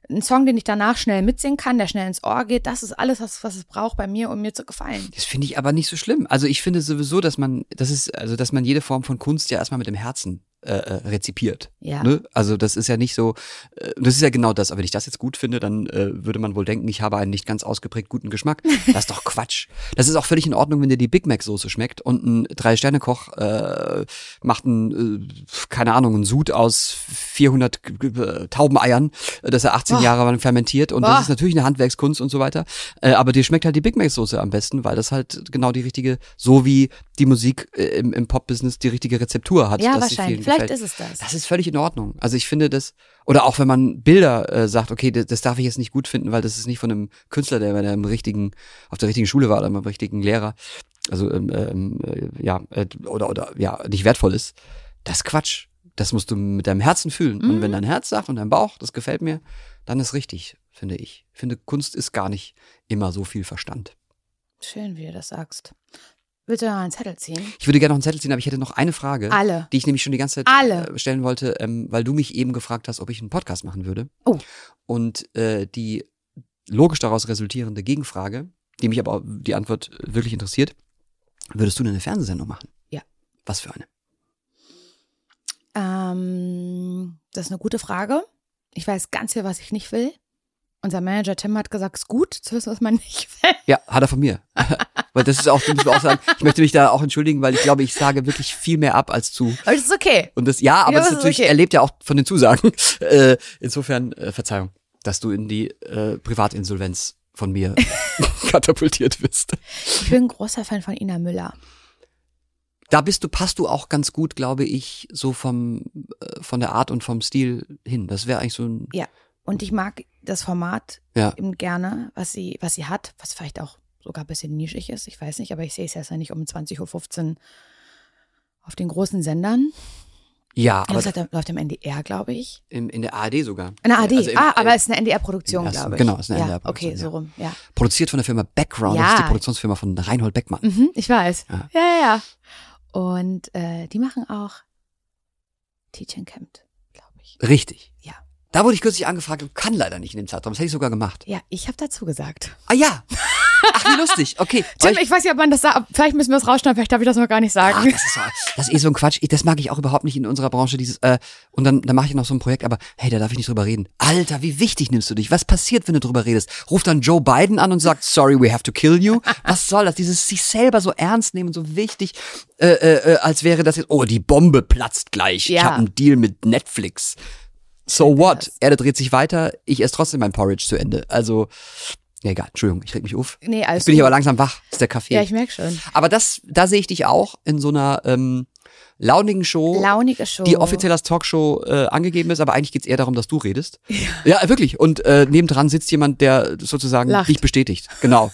Ein Song, den ich danach schnell mitsingen kann, der schnell ins Ohr geht, das ist alles, was, was es braucht bei mir, um mir zu gefallen. Das finde ich aber nicht so schlimm. Also ich finde sowieso, dass man, das ist, also dass man jede Form von Kunst ja erstmal mit dem Herzen äh, äh, rezipiert. Ja. Ne? Also das ist ja nicht so, äh, das ist ja genau das. Aber wenn ich das jetzt gut finde, dann äh, würde man wohl denken, ich habe einen nicht ganz ausgeprägt guten Geschmack. Das ist doch Quatsch. Das ist auch völlig in Ordnung, wenn dir die Big Mac Soße schmeckt und ein Drei-Sterne-Koch äh, macht ein, äh, keine Ahnung, ein Sud aus 400 G- G- Taubeneiern, äh, das er 18 Boah. Jahre lang fermentiert und Boah. das ist natürlich eine Handwerkskunst und so weiter. Äh, aber dir schmeckt halt die Big Mac Soße am besten, weil das halt genau die richtige, so wie die Musik äh, im, im Pop-Business die richtige Rezeptur hat. Ja, dass sie vielen Vielleicht gefällt. ist es das. Das ist völlig in Ordnung. Also ich finde das, oder auch wenn man Bilder äh, sagt, okay, das, das darf ich jetzt nicht gut finden, weil das ist nicht von einem Künstler, der, der im richtigen, auf der richtigen Schule war oder beim richtigen Lehrer, also ähm, ähm, äh, ja, äh, oder, oder ja, nicht wertvoll ist. Das ist Quatsch. Das musst du mit deinem Herzen fühlen. Und Mhm. wenn dein Herz sagt und dein Bauch, das gefällt mir, dann ist richtig, finde ich. Ich finde, Kunst ist gar nicht immer so viel Verstand. Schön, wie du das sagst. Willst du noch einen Zettel ziehen? Ich würde gerne noch einen Zettel ziehen, aber ich hätte noch eine Frage. Alle. die ich nämlich schon die ganze Zeit Alle. äh, stellen wollte, ähm, weil du mich eben gefragt hast, ob ich einen Podcast machen würde. Oh. Und äh, die logisch daraus resultierende Gegenfrage, die mich aber die Antwort wirklich interessiert, würdest du denn eine Fernsehsendung machen? Ja. Was für eine? Ähm, das ist eine gute Frage. Ich weiß ganz viel, was ich nicht will. Unser Manager Tim hat gesagt, es ist gut zu wissen, was man nicht will. Ja, hat er von mir. weil das ist auch, das auch sagen, ich möchte mich da auch entschuldigen, weil ich glaube, ich sage wirklich viel mehr ab als zu. Aber das ist okay. Und das, ja, aber Ja, das ist das ist natürlich, okay. er lebt ja auch von den Zusagen. Äh, insofern, äh, Verzeihung, dass du in die äh, Privatinsolvenz von mir katapultiert bist. Ich bin ein großer Fan von Ina Müller. Da bist du, passt du auch ganz gut, glaube ich, so vom, äh, von der Art und vom Stil hin. Das wäre eigentlich so ein, Ja. Und ich mag das Format ja. eben gerne, was sie, was sie hat, was vielleicht auch sogar ein bisschen nischig ist. Ich weiß nicht, aber ich sehe es jetzt ja nicht um 20.15 Uhr auf den großen Sendern. Ja, Aber das läuft, läuft im NDR, glaube ich. im, in der ARD sogar. In der AD. Also im- ah, aber es ist eine NDR-Produktion, glaube ich. genau, es ist eine ja, NDR-Produktion, Okay, so rum, ja. Produziert von der Firma Background. Das Ja. ist die Produktionsfirma von Reinhold Beckmann. Mhm, ich weiß. Ja. Ja, ja, ja. Und äh, die machen auch Teaching Camp, glaube ich. Richtig. Ja. Da wurde ich kürzlich angefragt und kann leider nicht in dem Zeitraum. Das hätte ich sogar gemacht. Ja, ich habe dazu gesagt. Ah ja. Ach, wie lustig. Okay. Tim, Weil ich weiß nicht, ob man das sagt. Vielleicht müssen wir es rausschneiden, vielleicht darf ich das noch gar nicht Ach, sagen. das ist, so, das ist eh so ein Quatsch. Ich- Das mag ich auch überhaupt nicht in unserer Branche. Dieses äh, und dann, dann mache ich noch so ein Projekt, aber hey, da darf ich nicht drüber reden. Alter, wie wichtig nimmst du dich? Was passiert, wenn du drüber redest? Ruft dann Joe Biden an und sagt, sorry, we have to kill you. Was soll das? Dieses sich selber so ernst nehmen, so wichtig, äh, äh, äh, als wäre das jetzt. Oh, die Bombe platzt gleich. Ich Ja. habe einen Deal mit Netflix. So what? Erde dreht sich weiter. Ich esse trotzdem mein Porridge zu Ende. Also, ja, egal. Entschuldigung, ich reg mich auf. Nee, alles Jetzt bin ich aber langsam wach. Ist der Kaffee. Ja, ich merke schon. Aber das, da sehe ich dich auch in so einer ähm, launigen Show, Launige Show. die offiziell als Talkshow äh, angegeben ist, aber eigentlich geht's eher darum, dass du redest. Ja, wirklich. Und äh, nebendran sitzt jemand, der sozusagen Lacht. dich bestätigt. Genau.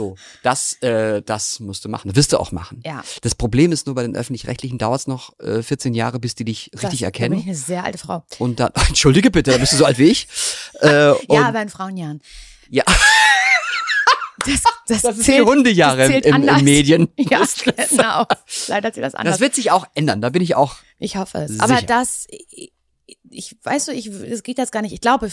So, das, äh, das musst du machen. Das wirst du auch machen. Ja. Das Problem ist nur, bei den Öffentlich-Rechtlichen dauert's noch äh, 14 Jahre, bis die dich Das- richtig Da bin erkennen. ich eine sehr alte Frau. Und dann, entschuldige bitte, da bist du so alt wie ich. Äh, und, Ja, aber in Frauenjahren. ja, Das, das, das ist zählt, die Hundejahre das im, im, im Medien. Ja, genau. Leider zählt das anders. Das wird sich auch ändern. Da bin ich auch Ich hoffe es. Sicher. Aber das, ich, ich weiß du, ich, es geht jetzt gar nicht. Ich glaube,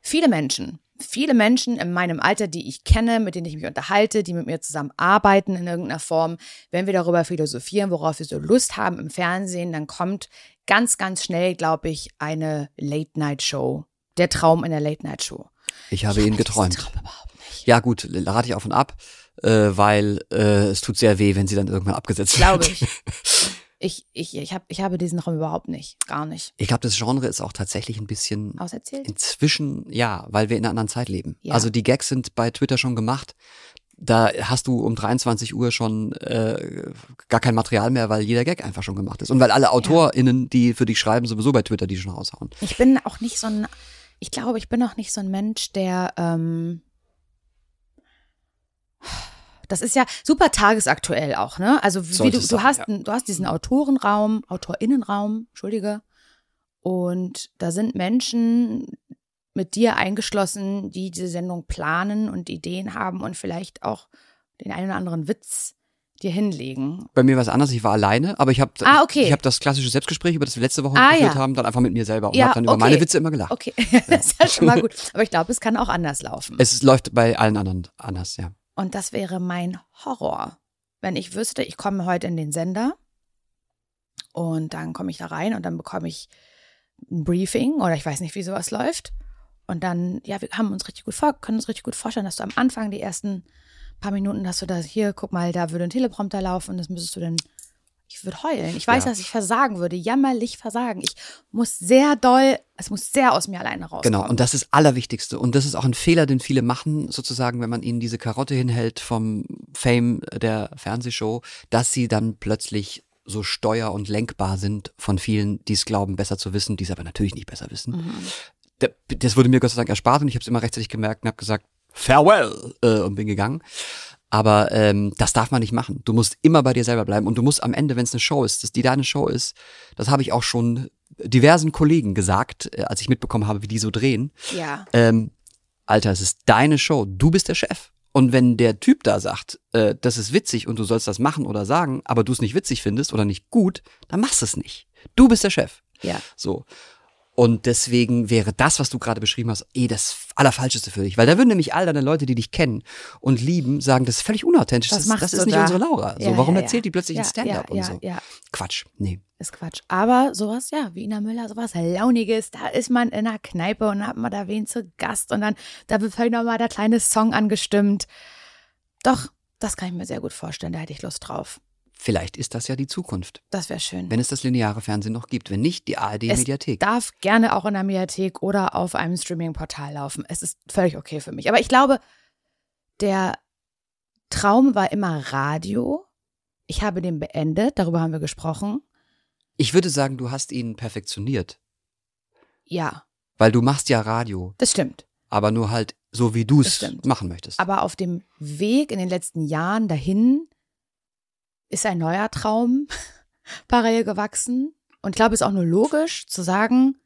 viele Menschen, viele Menschen in meinem Alter, die ich kenne, mit denen ich mich unterhalte, die mit mir zusammen arbeiten in irgendeiner Form, wenn wir darüber philosophieren, worauf wir so Lust haben im Fernsehen, dann kommt ganz, ganz schnell, glaube ich, eine Late-Night-Show. Der Traum in der Late-Night-Show. Ich habe ihn diesen geträumt. Traum überhaupt nicht. Ja gut, rate ich auf und ab, äh, weil äh, es tut sehr weh, wenn sie dann irgendwann abgesetzt Glaube wird. ich. Ich, ich, ich, hab, ich habe diesen Traum überhaupt nicht. Gar nicht. Ich glaube, das Genre ist auch tatsächlich ein bisschen Auserzählt? inzwischen, ja, weil wir in einer anderen Zeit leben. Ja. Also die Gags sind bei Twitter schon gemacht. Da hast du um 23 Uhr schon äh, gar kein Material mehr, weil jeder Gag einfach schon gemacht ist. Und weil alle AutorInnen, die für dich schreiben, sowieso bei Twitter die schon raushauen. Ich bin auch nicht so ein, ich glaube, ich bin auch nicht so ein Mensch, der, ähm, das ist ja super tagesaktuell auch, ne? Also wie du, du hast, ja. du hast diesen Autorenraum, AutorInnenraum, Entschuldige, und da sind Menschen mit dir eingeschlossen, die diese Sendung planen und Ideen haben und vielleicht auch den einen oder anderen Witz dir hinlegen. Bei mir war es anders, ich war alleine, aber ich habe Ah, okay. ich hab das klassische Selbstgespräch, über das wir letzte Woche Ah, geführt ja. haben, dann einfach mit mir selber und Ja, habe dann über okay. meine Witze immer gelacht. Okay, das ist ja schon mal gut. Aber ich glaube, es kann auch anders laufen. Es läuft bei allen anderen anders, ja. Und das wäre mein Horror. Wenn ich wüsste, ich komme heute in den Sender und dann komme ich da rein und dann bekomme ich ein Briefing oder ich weiß nicht, wie sowas läuft. Und dann, ja, wir haben uns richtig gut vor, können uns richtig gut vorstellen, dass du am Anfang die ersten paar Minuten, dass du da hier, guck mal, da würde ein Teleprompter laufen und das müsstest du dann, ich würde heulen. Ich weiß, Ja. dass ich versagen würde, jammerlich versagen. Ich muss sehr doll, es muss sehr aus mir alleine rauskommen. Genau, und das ist das Allerwichtigste. Und das ist auch ein Fehler, den viele machen, sozusagen, wenn man ihnen diese Karotte hinhält vom Fame der Fernsehshow, dass sie dann plötzlich so steuer- und lenkbar sind von vielen, die es glauben, besser zu wissen, die es aber natürlich nicht besser wissen. Mhm. Da- Das wurde mir Gott sei Dank erspart und ich habe es immer rechtzeitig gemerkt und habe gesagt, farewell äh, und bin gegangen. Aber ähm, das darf man nicht machen. Du musst immer bei dir selber bleiben und du musst am Ende, wenn es eine Show ist, dass die deine Show ist, das habe ich auch schon diversen Kollegen gesagt, äh, als ich mitbekommen habe, wie die so drehen. Ja. Ähm, Alter, es ist deine Show, du bist der Chef. Und wenn der Typ da sagt, äh, das ist witzig und du sollst das machen oder sagen, aber du es nicht witzig findest oder nicht gut, dann machst es nicht. Du bist der Chef. Ja. So. Und deswegen wäre das, was du gerade beschrieben hast, eh das Allerfalscheste für dich. Weil da würden nämlich all deine Leute, die dich kennen und lieben, sagen, das ist völlig unauthentisch. Das, das du ist nicht da? unsere Laura. So, Ja, warum ja, ja. erzählt die plötzlich ja, ein Stand-up ja, und ja, so? Ja, Quatsch. Nee. ist Quatsch. Aber sowas, ja, wie Ina Müller, sowas Launiges, da ist man in einer Kneipe und hat man da wen zu Gast und dann, da wird vielleicht nochmal der kleine Song angestimmt. Doch, das kann ich mir sehr gut vorstellen, da hätte ich Lust drauf. Vielleicht ist das ja die Zukunft. Das wäre schön. Wenn es das lineare Fernsehen noch gibt. Wenn nicht, die es ARD-Mediathek. darf gerne auch in der Mediathek oder auf einem Streaming-Portal laufen. Es ist völlig okay für mich. Aber ich glaube, der Traum war immer Radio. Ich habe den beendet, darüber haben wir gesprochen. Ich würde sagen, du hast ihn perfektioniert. Ja, Weil du machst ja Radio, das stimmt. aber nur halt so, wie du es machen möchtest. Aber auf dem Weg in den letzten Jahren dahin ist ein neuer Traum parallel gewachsen. Und ich glaube, es ist auch nur logisch zu sagen,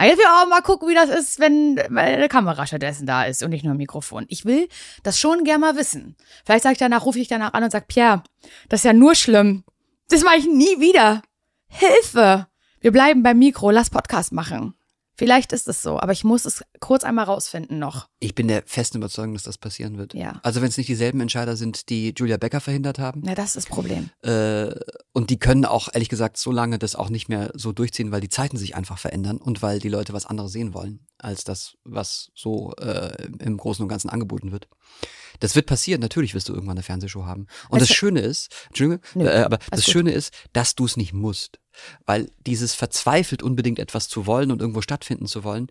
jetzt will ich auch mal gucken, wie das ist, wenn wenn eine Kamera stattdessen da ist und nicht nur ein Mikrofon. Ich will das schon gerne mal wissen. Vielleicht sage ich danach, rufe ich danach an und sage, Pierre, das ist ja nur schlimm. Das mache ich nie wieder. Hilfe! Wir bleiben beim Mikro, lass Podcast machen. Vielleicht ist es so, aber ich muss es kurz einmal rausfinden noch. Ich bin der festen Überzeugung, dass das passieren wird. Ja. Also wenn es nicht dieselben Entscheider sind, die Julia Becker verhindert haben. Ja, das ist das Problem. Äh, und die können auch, ehrlich gesagt, so lange das auch nicht mehr so durchziehen, weil die Zeiten sich einfach verändern und weil die Leute was anderes sehen wollen, als das, was so äh, im Großen und Ganzen angeboten wird. Das wird passieren, natürlich wirst du irgendwann eine Fernsehshow haben. Und das Weißt du- Schöne ist, Entschuldigung, äh, aber das. Schöne ist, dass du es nicht musst. Weil dieses verzweifelt unbedingt etwas zu wollen und irgendwo stattfinden zu wollen,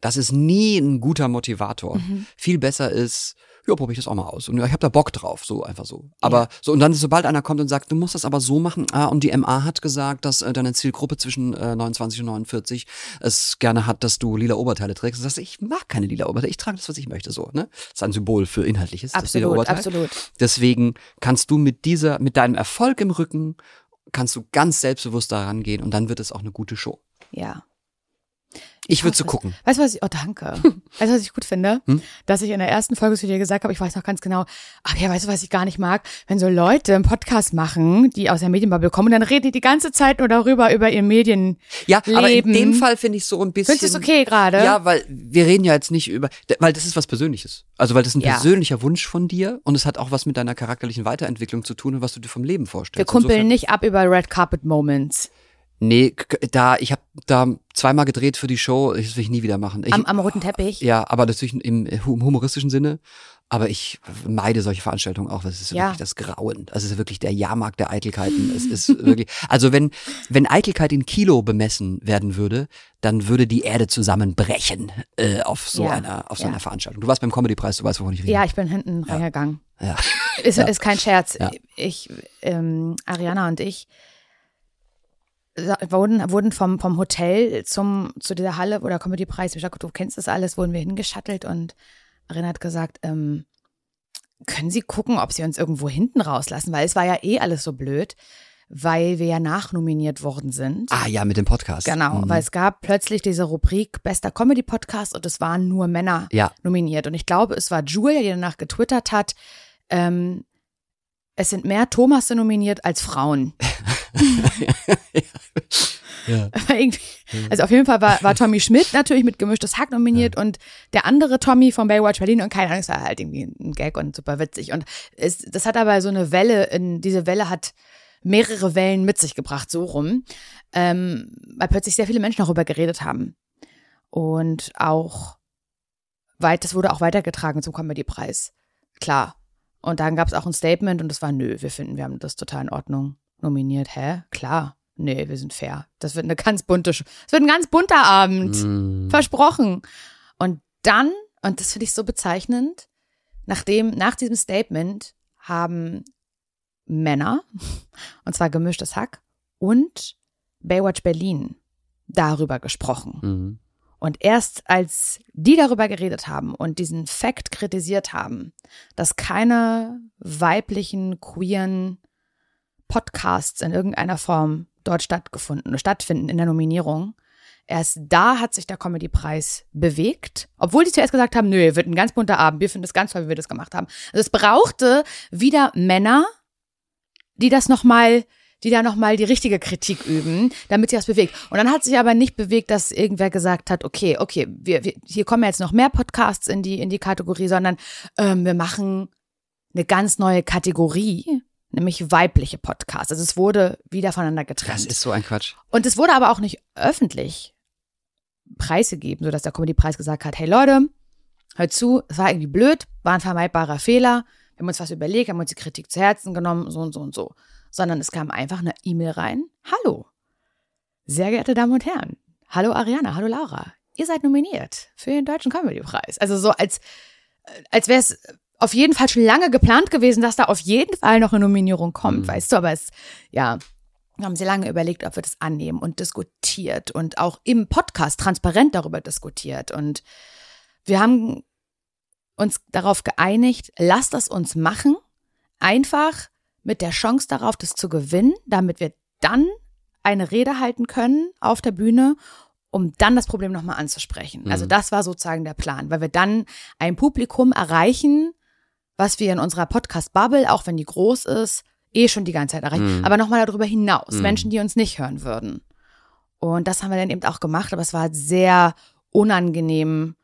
das ist nie ein guter Motivator. Mhm. Viel besser ist, ja, probiere ich das auch mal aus. Und ja, ich habe da Bock drauf, so einfach so. Aber so, und dann, sobald einer kommt und sagt, du musst das aber so machen, ah, und die MA hat gesagt, dass äh, deine Zielgruppe zwischen äh, 29 und 49 es gerne hat, dass du lila Oberteile trägst. Und sagst, ich mag keine lila Oberteile, ich trage das, was ich möchte, so, ne? Das ist ein Symbol für Inhaltliches. das lila Absolut, Oberteil. absolut. Deswegen kannst du mit dieser, mit deinem Erfolg im Rücken, kannst du ganz selbstbewusst da rangehen und dann wird es auch eine gute Show. Ja. Ich würde hoffe so gucken. Weißt du, was ich, oh danke. weißt du, was ich gut finde? Hm? Dass ich in der ersten Folge zu dir gesagt habe, ich weiß noch ganz genau, ach ja, weißt du, was ich gar nicht mag? Wenn so Leute einen Podcast machen, die aus der Medienbubble kommen, dann reden die die ganze Zeit nur darüber, über ihr Medien. Ja, aber in dem Fall finde ich so ein bisschen. Findest du es okay gerade? Ja, weil wir reden ja jetzt nicht über, weil das ist was Persönliches. Also weil das ist ein Ja. persönlicher Wunsch von dir und es hat auch was mit deiner charakterlichen Weiterentwicklung zu tun und was du dir vom Leben vorstellst. Wir kumpeln Insofern- nicht ab über Red Carpet Moments. Nee, da ich habe da zweimal gedreht für die Show, das will ich nie wieder machen. Ich, Am, am roten Teppich. ja, aber natürlich im hu- humoristischen Sinne. Aber ich meide solche Veranstaltungen auch, weil es ist Ja. wirklich das Grauen. Also es ist wirklich der Jahrmarkt der Eitelkeiten. es ist wirklich, also wenn, wenn Eitelkeit in Kilo bemessen werden würde, dann würde die Erde zusammenbrechen äh, auf so Ja, einer, auf so ja. einer Veranstaltung. Du warst beim Comedy-Preis, du weißt, wovon ich rede. Ja, ich bin hinten reingegangen. Ja. Ist, ist kein Scherz. Ich, ähm, Ariana und ich wurden, wurden vom, vom Hotel zum, zu dieser Halle, wo der Comedy-Preis, ich sag, du kennst das alles, wurden wir hingeschattelt und Ariana hat gesagt, ähm, können Sie gucken, ob Sie uns irgendwo hinten rauslassen, weil es war ja eh alles so blöd, weil wir ja nachnominiert worden sind. Ah ja, mit dem Podcast. Genau, Mhm. weil es gab plötzlich diese Rubrik Bester Comedy Podcast und es waren nur Männer Ja. nominiert. Und ich glaube, es war Julia, die danach getwittert hat, ähm, es sind mehr Thomasse nominiert als Frauen. ja. Also auf jeden Fall war, war Tommy Schmidt natürlich mit gemischtes Hack nominiert und der andere Tommy von Baywatch Berlin und keine Ahnung, es war halt irgendwie ein Gag und super witzig. Und es, das hat aber so eine Welle, in, diese Welle hat mehrere Wellen mit sich gebracht, so rum, ähm, weil plötzlich sehr viele Menschen darüber geredet haben. Und auch weit, das wurde auch weitergetragen zum Comedy-Preis. Klar. Und dann gab es auch ein Statement und das war, nö, wir finden, wir haben das total in Ordnung nominiert. Hä? Klar. Nee, wir sind fair. Das wird eine ganz bunte, Sch- es wird ein ganz bunter Abend. Mhm. Versprochen. Und dann, und das finde ich so bezeichnend, nachdem, nach diesem Statement haben Männer, und zwar gemischtes Hack, und Baywatch Berlin darüber gesprochen. Mhm. Und erst als die darüber geredet haben und diesen Fakt kritisiert haben, dass keine weiblichen, queeren Podcasts in irgendeiner Form dort stattgefunden, stattfinden in der Nominierung, erst da hat sich der Comedy-Preis bewegt, obwohl die zuerst gesagt haben, nö, wird ein ganz bunter Abend, wir finden es ganz toll, wie wir das gemacht haben. Also es brauchte wieder Männer, die das nochmal die da nochmal die richtige Kritik üben, damit sich das bewegt. Und dann hat sich aber nicht bewegt, dass irgendwer gesagt hat, okay, okay, wir, wir, hier kommen jetzt noch mehr Podcasts in die, in die Kategorie, sondern ähm, wir machen eine ganz neue Kategorie, nämlich weibliche Podcasts. Also es wurde wieder voneinander getrennt. Das ist so ein Quatsch. Und es wurde aber auch nicht öffentlich preisgegeben, sodass der Comedy-Preis gesagt hat, hey Leute, hört zu, es war irgendwie blöd, war ein vermeidbarer Fehler, wir haben uns was überlegt, haben uns die Kritik zu Herzen genommen, so und so und so. Sondern es kam einfach eine E-Mail rein, hallo, sehr geehrte Damen und Herren, hallo Ariana, hallo Laura, ihr seid nominiert für den Deutschen Comedy-Preis. Also so als, als wäre es auf jeden Fall schon lange geplant gewesen, dass da auf jeden Fall noch eine Nominierung kommt, Mhm. weißt du, aber es, ja, wir haben sehr lange überlegt, ob wir das annehmen und diskutiert und auch im Podcast transparent darüber diskutiert. Und wir haben uns darauf geeinigt, lasst das uns machen, einfach mit der Chance darauf, das zu gewinnen, damit wir dann eine Rede halten können auf der Bühne, um dann das Problem nochmal anzusprechen. Mhm. Also das war sozusagen der Plan, weil wir dann ein Publikum erreichen, was wir in unserer Podcast-Bubble, auch wenn die groß ist, eh schon die ganze Zeit erreichen, Mhm. aber nochmal darüber hinaus, Mhm. Menschen, die uns nicht hören würden. Und das haben wir dann eben auch gemacht, aber es war sehr unangenehm,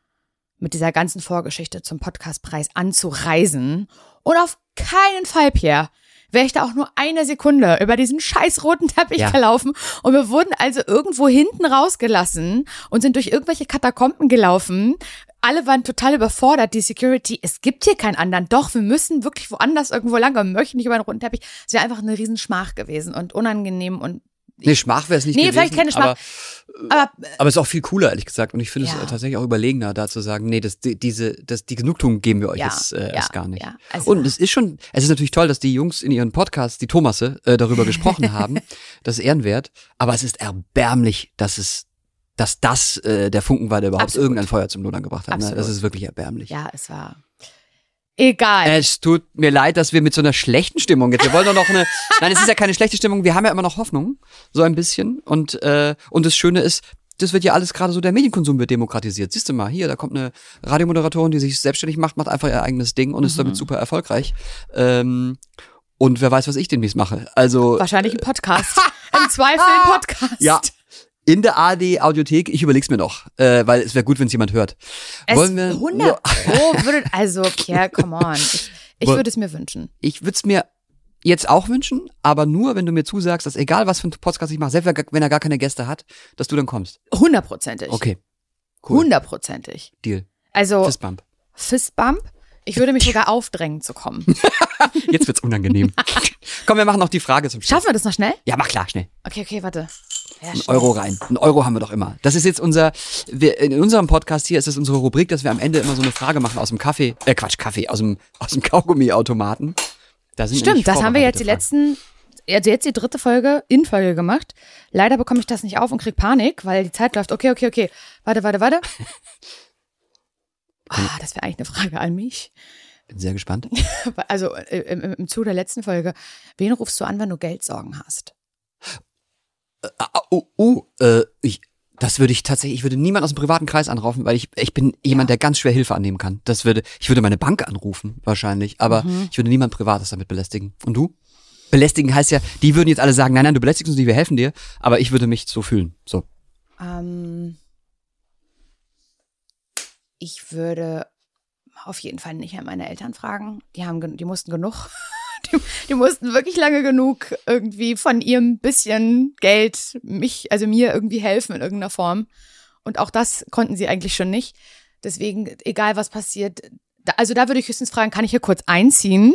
mit dieser ganzen Vorgeschichte zum Podcastpreis anzureisen. Und auf keinen Fall, Pierre, wäre ich da auch nur eine Sekunde über diesen scheiß roten Teppich Ja. gelaufen. Und wir wurden also irgendwo hinten rausgelassen und sind durch irgendwelche Katakomben gelaufen. Alle waren total überfordert, die Security. Es gibt hier keinen anderen. Doch, wir müssen wirklich woanders irgendwo lang. Wir möchten nicht über den roten Teppich. Es wäre einfach eine Riesenschmach gewesen und unangenehm und Nee, Schmach wäre es nicht Nee, gewesen. vielleicht keine Schmach. Aber, aber aber es ist auch viel cooler, ehrlich gesagt. Und ich finde Ja. es äh, tatsächlich auch überlegener, da zu sagen, nee, das, die, diese, das, die Genugtuung geben wir euch Ja, jetzt äh, ja, erst gar nicht. ja. Also- Und es ist schon, es ist natürlich toll, dass die Jungs in ihren Podcasts, die Thomasse, äh, darüber gesprochen haben. Das ist ehrenwert. Aber es ist erbärmlich, dass es, dass das äh, der Funken war, der überhaupt Absolut. irgendein Feuer zum Lodern gebracht hat. Ne? Das ist wirklich erbärmlich. ja, es war egal. Es tut mir leid, dass wir mit so einer schlechten Stimmung jetzt. Wir wollen doch noch eine. Nein, es ist ja keine schlechte Stimmung. Wir haben ja immer noch Hoffnung, so ein bisschen. Und äh, und das Schöne ist, das wird ja alles gerade so. Der Medienkonsum wird demokratisiert. Siehst du mal, hier, da kommt eine Radiomoderatorin, die sich selbstständig macht, macht einfach ihr eigenes Ding und ist damit Mhm. super erfolgreich. Ähm, und wer weiß, was ich demnächst mache. Also Wahrscheinlich ein Podcast. Im Zweifel ein Podcast. ja. In der ARD Audiothek, ich überleg's mir noch, äh, weil es wäre gut, wenn es jemand hört. Es Wollen wir 100 Pro würde, also Pierre, come on. Ich, ich würde es mir wünschen. ich würde es mir jetzt auch wünschen, aber nur, wenn du mir zusagst, dass egal was für ein Podcast ich mache, selbst wenn er gar keine Gäste hat, dass du dann kommst. Hundertprozentig. Okay. Cool. Hundertprozentig. Deal. Also Fistbump. Fistbump. Ich würde mich sogar aufdrängen zu kommen. Jetzt wird's unangenehm. Komm, wir machen noch die Frage zum Schluss. Schaffen wir das noch schnell? Ja, mach klar, schnell. Okay, okay, warte. Ja, Ein Euro rein. Ein Euro haben wir doch immer. Das ist jetzt unser, wir, in unserem Podcast hier ist es unsere Rubrik, dass wir am Ende immer so eine Frage machen aus dem Kaffee, äh Quatsch, Kaffee, aus dem, aus dem Kaugummiautomaten. Da Stimmt, das haben wir jetzt die letzten, also jetzt die dritte Folge in Folge gemacht. Leider bekomme ich das nicht auf und krieg Panik, weil die Zeit läuft. Okay, okay, okay. Warte, warte, warte. Ah, das wäre eigentlich eine Frage an mich. Bin sehr gespannt. Also äh, im, im, im Zuge der letzten Folge. Wen rufst du an, wenn du Geldsorgen hast? Ah, oh, oh, äh, ich, das würde ich tatsächlich, ich würde niemand aus dem privaten Kreis anrufen, weil ich, ich bin jemand, der ganz schwer Hilfe annehmen kann. Das würde, ich würde meine Bank anrufen, wahrscheinlich, aber Mhm. ich würde niemand Privates damit belästigen. Und du? Belästigen heißt ja, die würden jetzt alle sagen, nein, nein, du belästigst uns nicht, wir helfen dir, aber ich würde mich so fühlen. So. Ähm, ich würde auf jeden Fall nicht an meine Eltern fragen. Die haben, die mussten genug. Die, die mussten wirklich lange genug irgendwie von ihrem bisschen Geld mich, also mir irgendwie helfen in irgendeiner Form. Und auch das konnten sie eigentlich schon nicht. Deswegen, egal was passiert, da, also da würde ich höchstens fragen, kann ich hier kurz einziehen?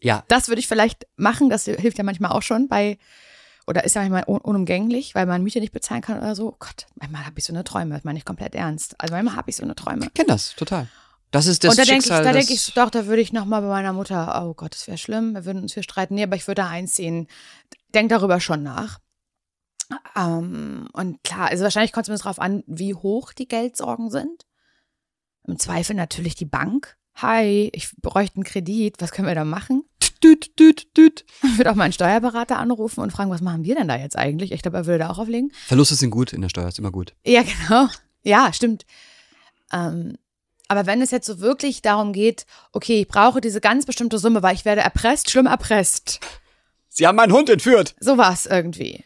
Ja, Das würde ich vielleicht machen. Das hilft ja manchmal auch schon bei, oder ist ja manchmal un unumgänglich, weil man Miete nicht bezahlen kann oder so. Gott, manchmal habe ich so eine Träume. Das meine ich komplett ernst. Also manchmal habe ich so eine Träume. ich kenne das, total. Das ist das Und da denke ich, da denke ich, doch, da würde ich nochmal bei meiner Mutter, oh Gott, das wäre schlimm, wir würden uns hier streiten. Nee, aber ich würde da einziehen. Denk darüber schon nach. Ähm, und klar, also wahrscheinlich kommt es mir darauf an, wie hoch die Geldsorgen sind. Im Zweifel natürlich die Bank. Hi, ich bräuchte einen Kredit, was können wir da machen? Düt, düt, düt. Ich würde auch meinen Steuerberater anrufen und fragen, was machen wir denn da jetzt eigentlich? Ich glaube, er würde da auch auflegen. Verluste sind gut in der Steuer, ist immer gut. Ja, genau. Ja, stimmt. Ähm, aber wenn es jetzt so wirklich darum geht, okay, ich brauche diese ganz bestimmte Summe, weil ich werde erpresst, schlimm erpresst. Sie haben meinen Hund entführt. So war es irgendwie.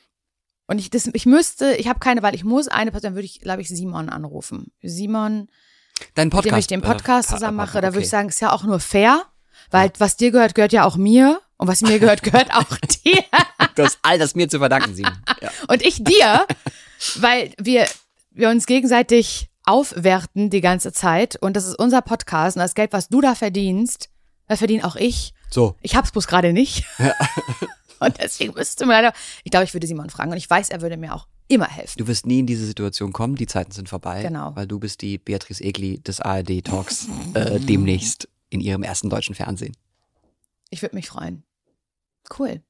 Und ich, das, ich müsste, ich habe keine Wahl, ich muss eine Person, dann würde ich, glaube ich, Simon anrufen. Simon, Dein mit Podcast. dem ich den Podcast äh, zusammen mache, da würde okay. ich sagen, ist ja auch nur fair, weil was dir gehört, gehört ja auch mir. Und was mir gehört, gehört auch dir. Du hast all das mir zu verdanken, Simon. Ja. Und ich dir, weil wir, wir uns gegenseitig aufwerten die ganze Zeit. Und das ist unser Podcast. Und das Geld, was du da verdienst, das verdiene auch ich. So. Ich hab's bloß gerade nicht. Und deswegen müsste man leider, ich glaube, ich würde Simon fragen. Und ich weiß, er würde mir auch immer helfen. Du wirst nie in diese Situation kommen, die Zeiten sind vorbei. Genau. Weil du bist die Beatrice Egli des ARD-Talks äh, demnächst in ihrem ersten deutschen Fernsehen. Ich würde mich freuen. Cool.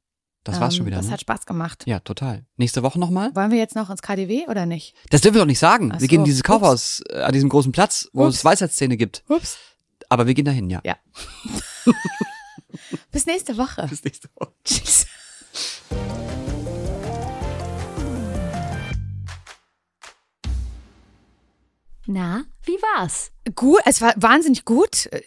Das war's Ähm, schon wieder, Das ne? hat Spaß gemacht. Ja, total. Nächste Woche nochmal? Wollen wir jetzt noch ins KDW oder nicht? Das dürfen wir doch nicht sagen. Ach wir gehen so. in dieses Kaufhaus äh, an diesem großen Platz, wo Ups. es Weisheitszähne gibt. Ups. Aber wir gehen dahin, ja. Ja. Bis nächste Woche. Bis nächste Woche. Tschüss. Na, wie war's? Gut, es war wahnsinnig gut, äh,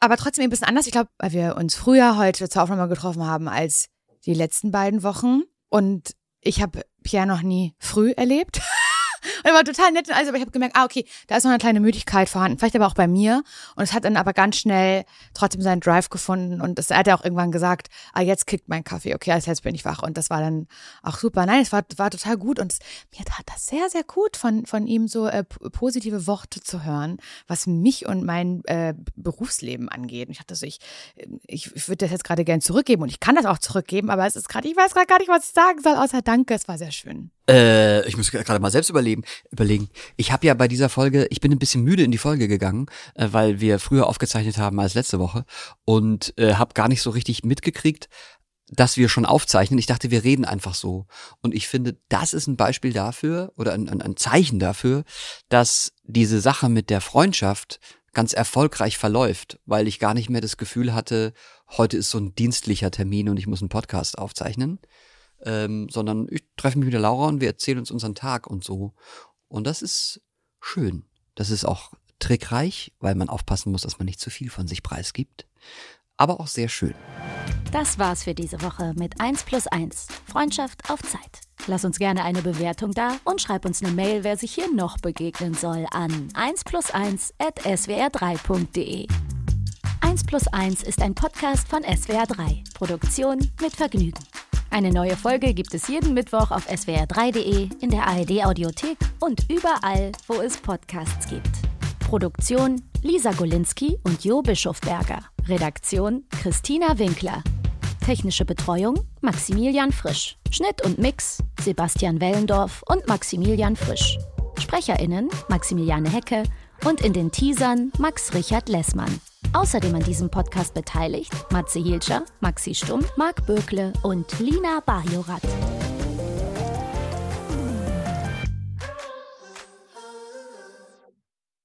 aber trotzdem ein bisschen anders. Ich glaube, weil wir uns früher heute zur Aufnahme getroffen haben als die letzten beiden Wochen. Und ich habe Pierre noch nie früh erlebt. Er war total nett und alles, aber ich habe gemerkt, ah, okay, da ist noch eine kleine Müdigkeit vorhanden, vielleicht aber auch bei mir. Und es hat dann aber ganz schnell trotzdem seinen Drive gefunden und es, er hat ja auch irgendwann gesagt, ah, jetzt kickt mein Kaffee, okay, also jetzt bin ich wach. Und das war dann auch super. Nein, es war, war total gut und es, mir tat das sehr, sehr gut, von, von ihm so äh, positive Worte zu hören, was mich und mein äh, Berufsleben angeht. Und ich dachte so, ich, ich, ich würde das jetzt gerade gern zurückgeben und ich kann das auch zurückgeben, aber es ist gerade, ich weiß gerade gar nicht, was ich sagen soll, außer Danke, es war sehr schön. Äh, ich muss gerade mal selbst überlegen. Überlegen. Ich habe ja bei dieser Folge, ich bin ein bisschen müde in die Folge gegangen, äh, weil wir früher aufgezeichnet haben als letzte Woche und äh, habe gar nicht so richtig mitgekriegt, dass wir schon aufzeichnen. Ich dachte, wir reden einfach so. Und ich finde, das ist ein Beispiel dafür oder ein, ein, ein Zeichen dafür, dass diese Sache mit der Freundschaft ganz erfolgreich verläuft, weil ich gar nicht mehr das Gefühl hatte, heute ist so ein dienstlicher Termin und ich muss einen Podcast aufzeichnen, ähm, sondern ich treffe mich mit der Laura und wir erzählen uns unseren Tag und so. Und das ist schön. Das ist auch trickreich, weil man aufpassen muss, dass man nicht zu viel von sich preisgibt. Aber auch sehr schön. Das war's für diese Woche mit 1 plus 1. Freundschaft auf Zeit. Lass uns gerne eine Bewertung da und schreib uns eine Mail, wer sich hier noch begegnen soll, an 1 plus 1 at swr3.de. 1 plus 1 ist ein Podcast von SWR3. Produktion mit Vergnügen. Eine neue Folge gibt es jeden Mittwoch auf swr3.de, in der ARD Audiothek und überall, wo es Podcasts gibt. Produktion Lisa Golinski und Jo Bischofberger. Redaktion Christina Winkler. Technische Betreuung Maximilian Frisch. Schnitt und Mix Sebastian Wellendorf und Maximilian Frisch. SprecherInnen Maximiliane Hecke und in den Teasern Max Richard Lessmann. Außerdem an diesem Podcast beteiligt Matze Hielscher, Maxi Stumm, Marc Bökle und Lina Bajorat.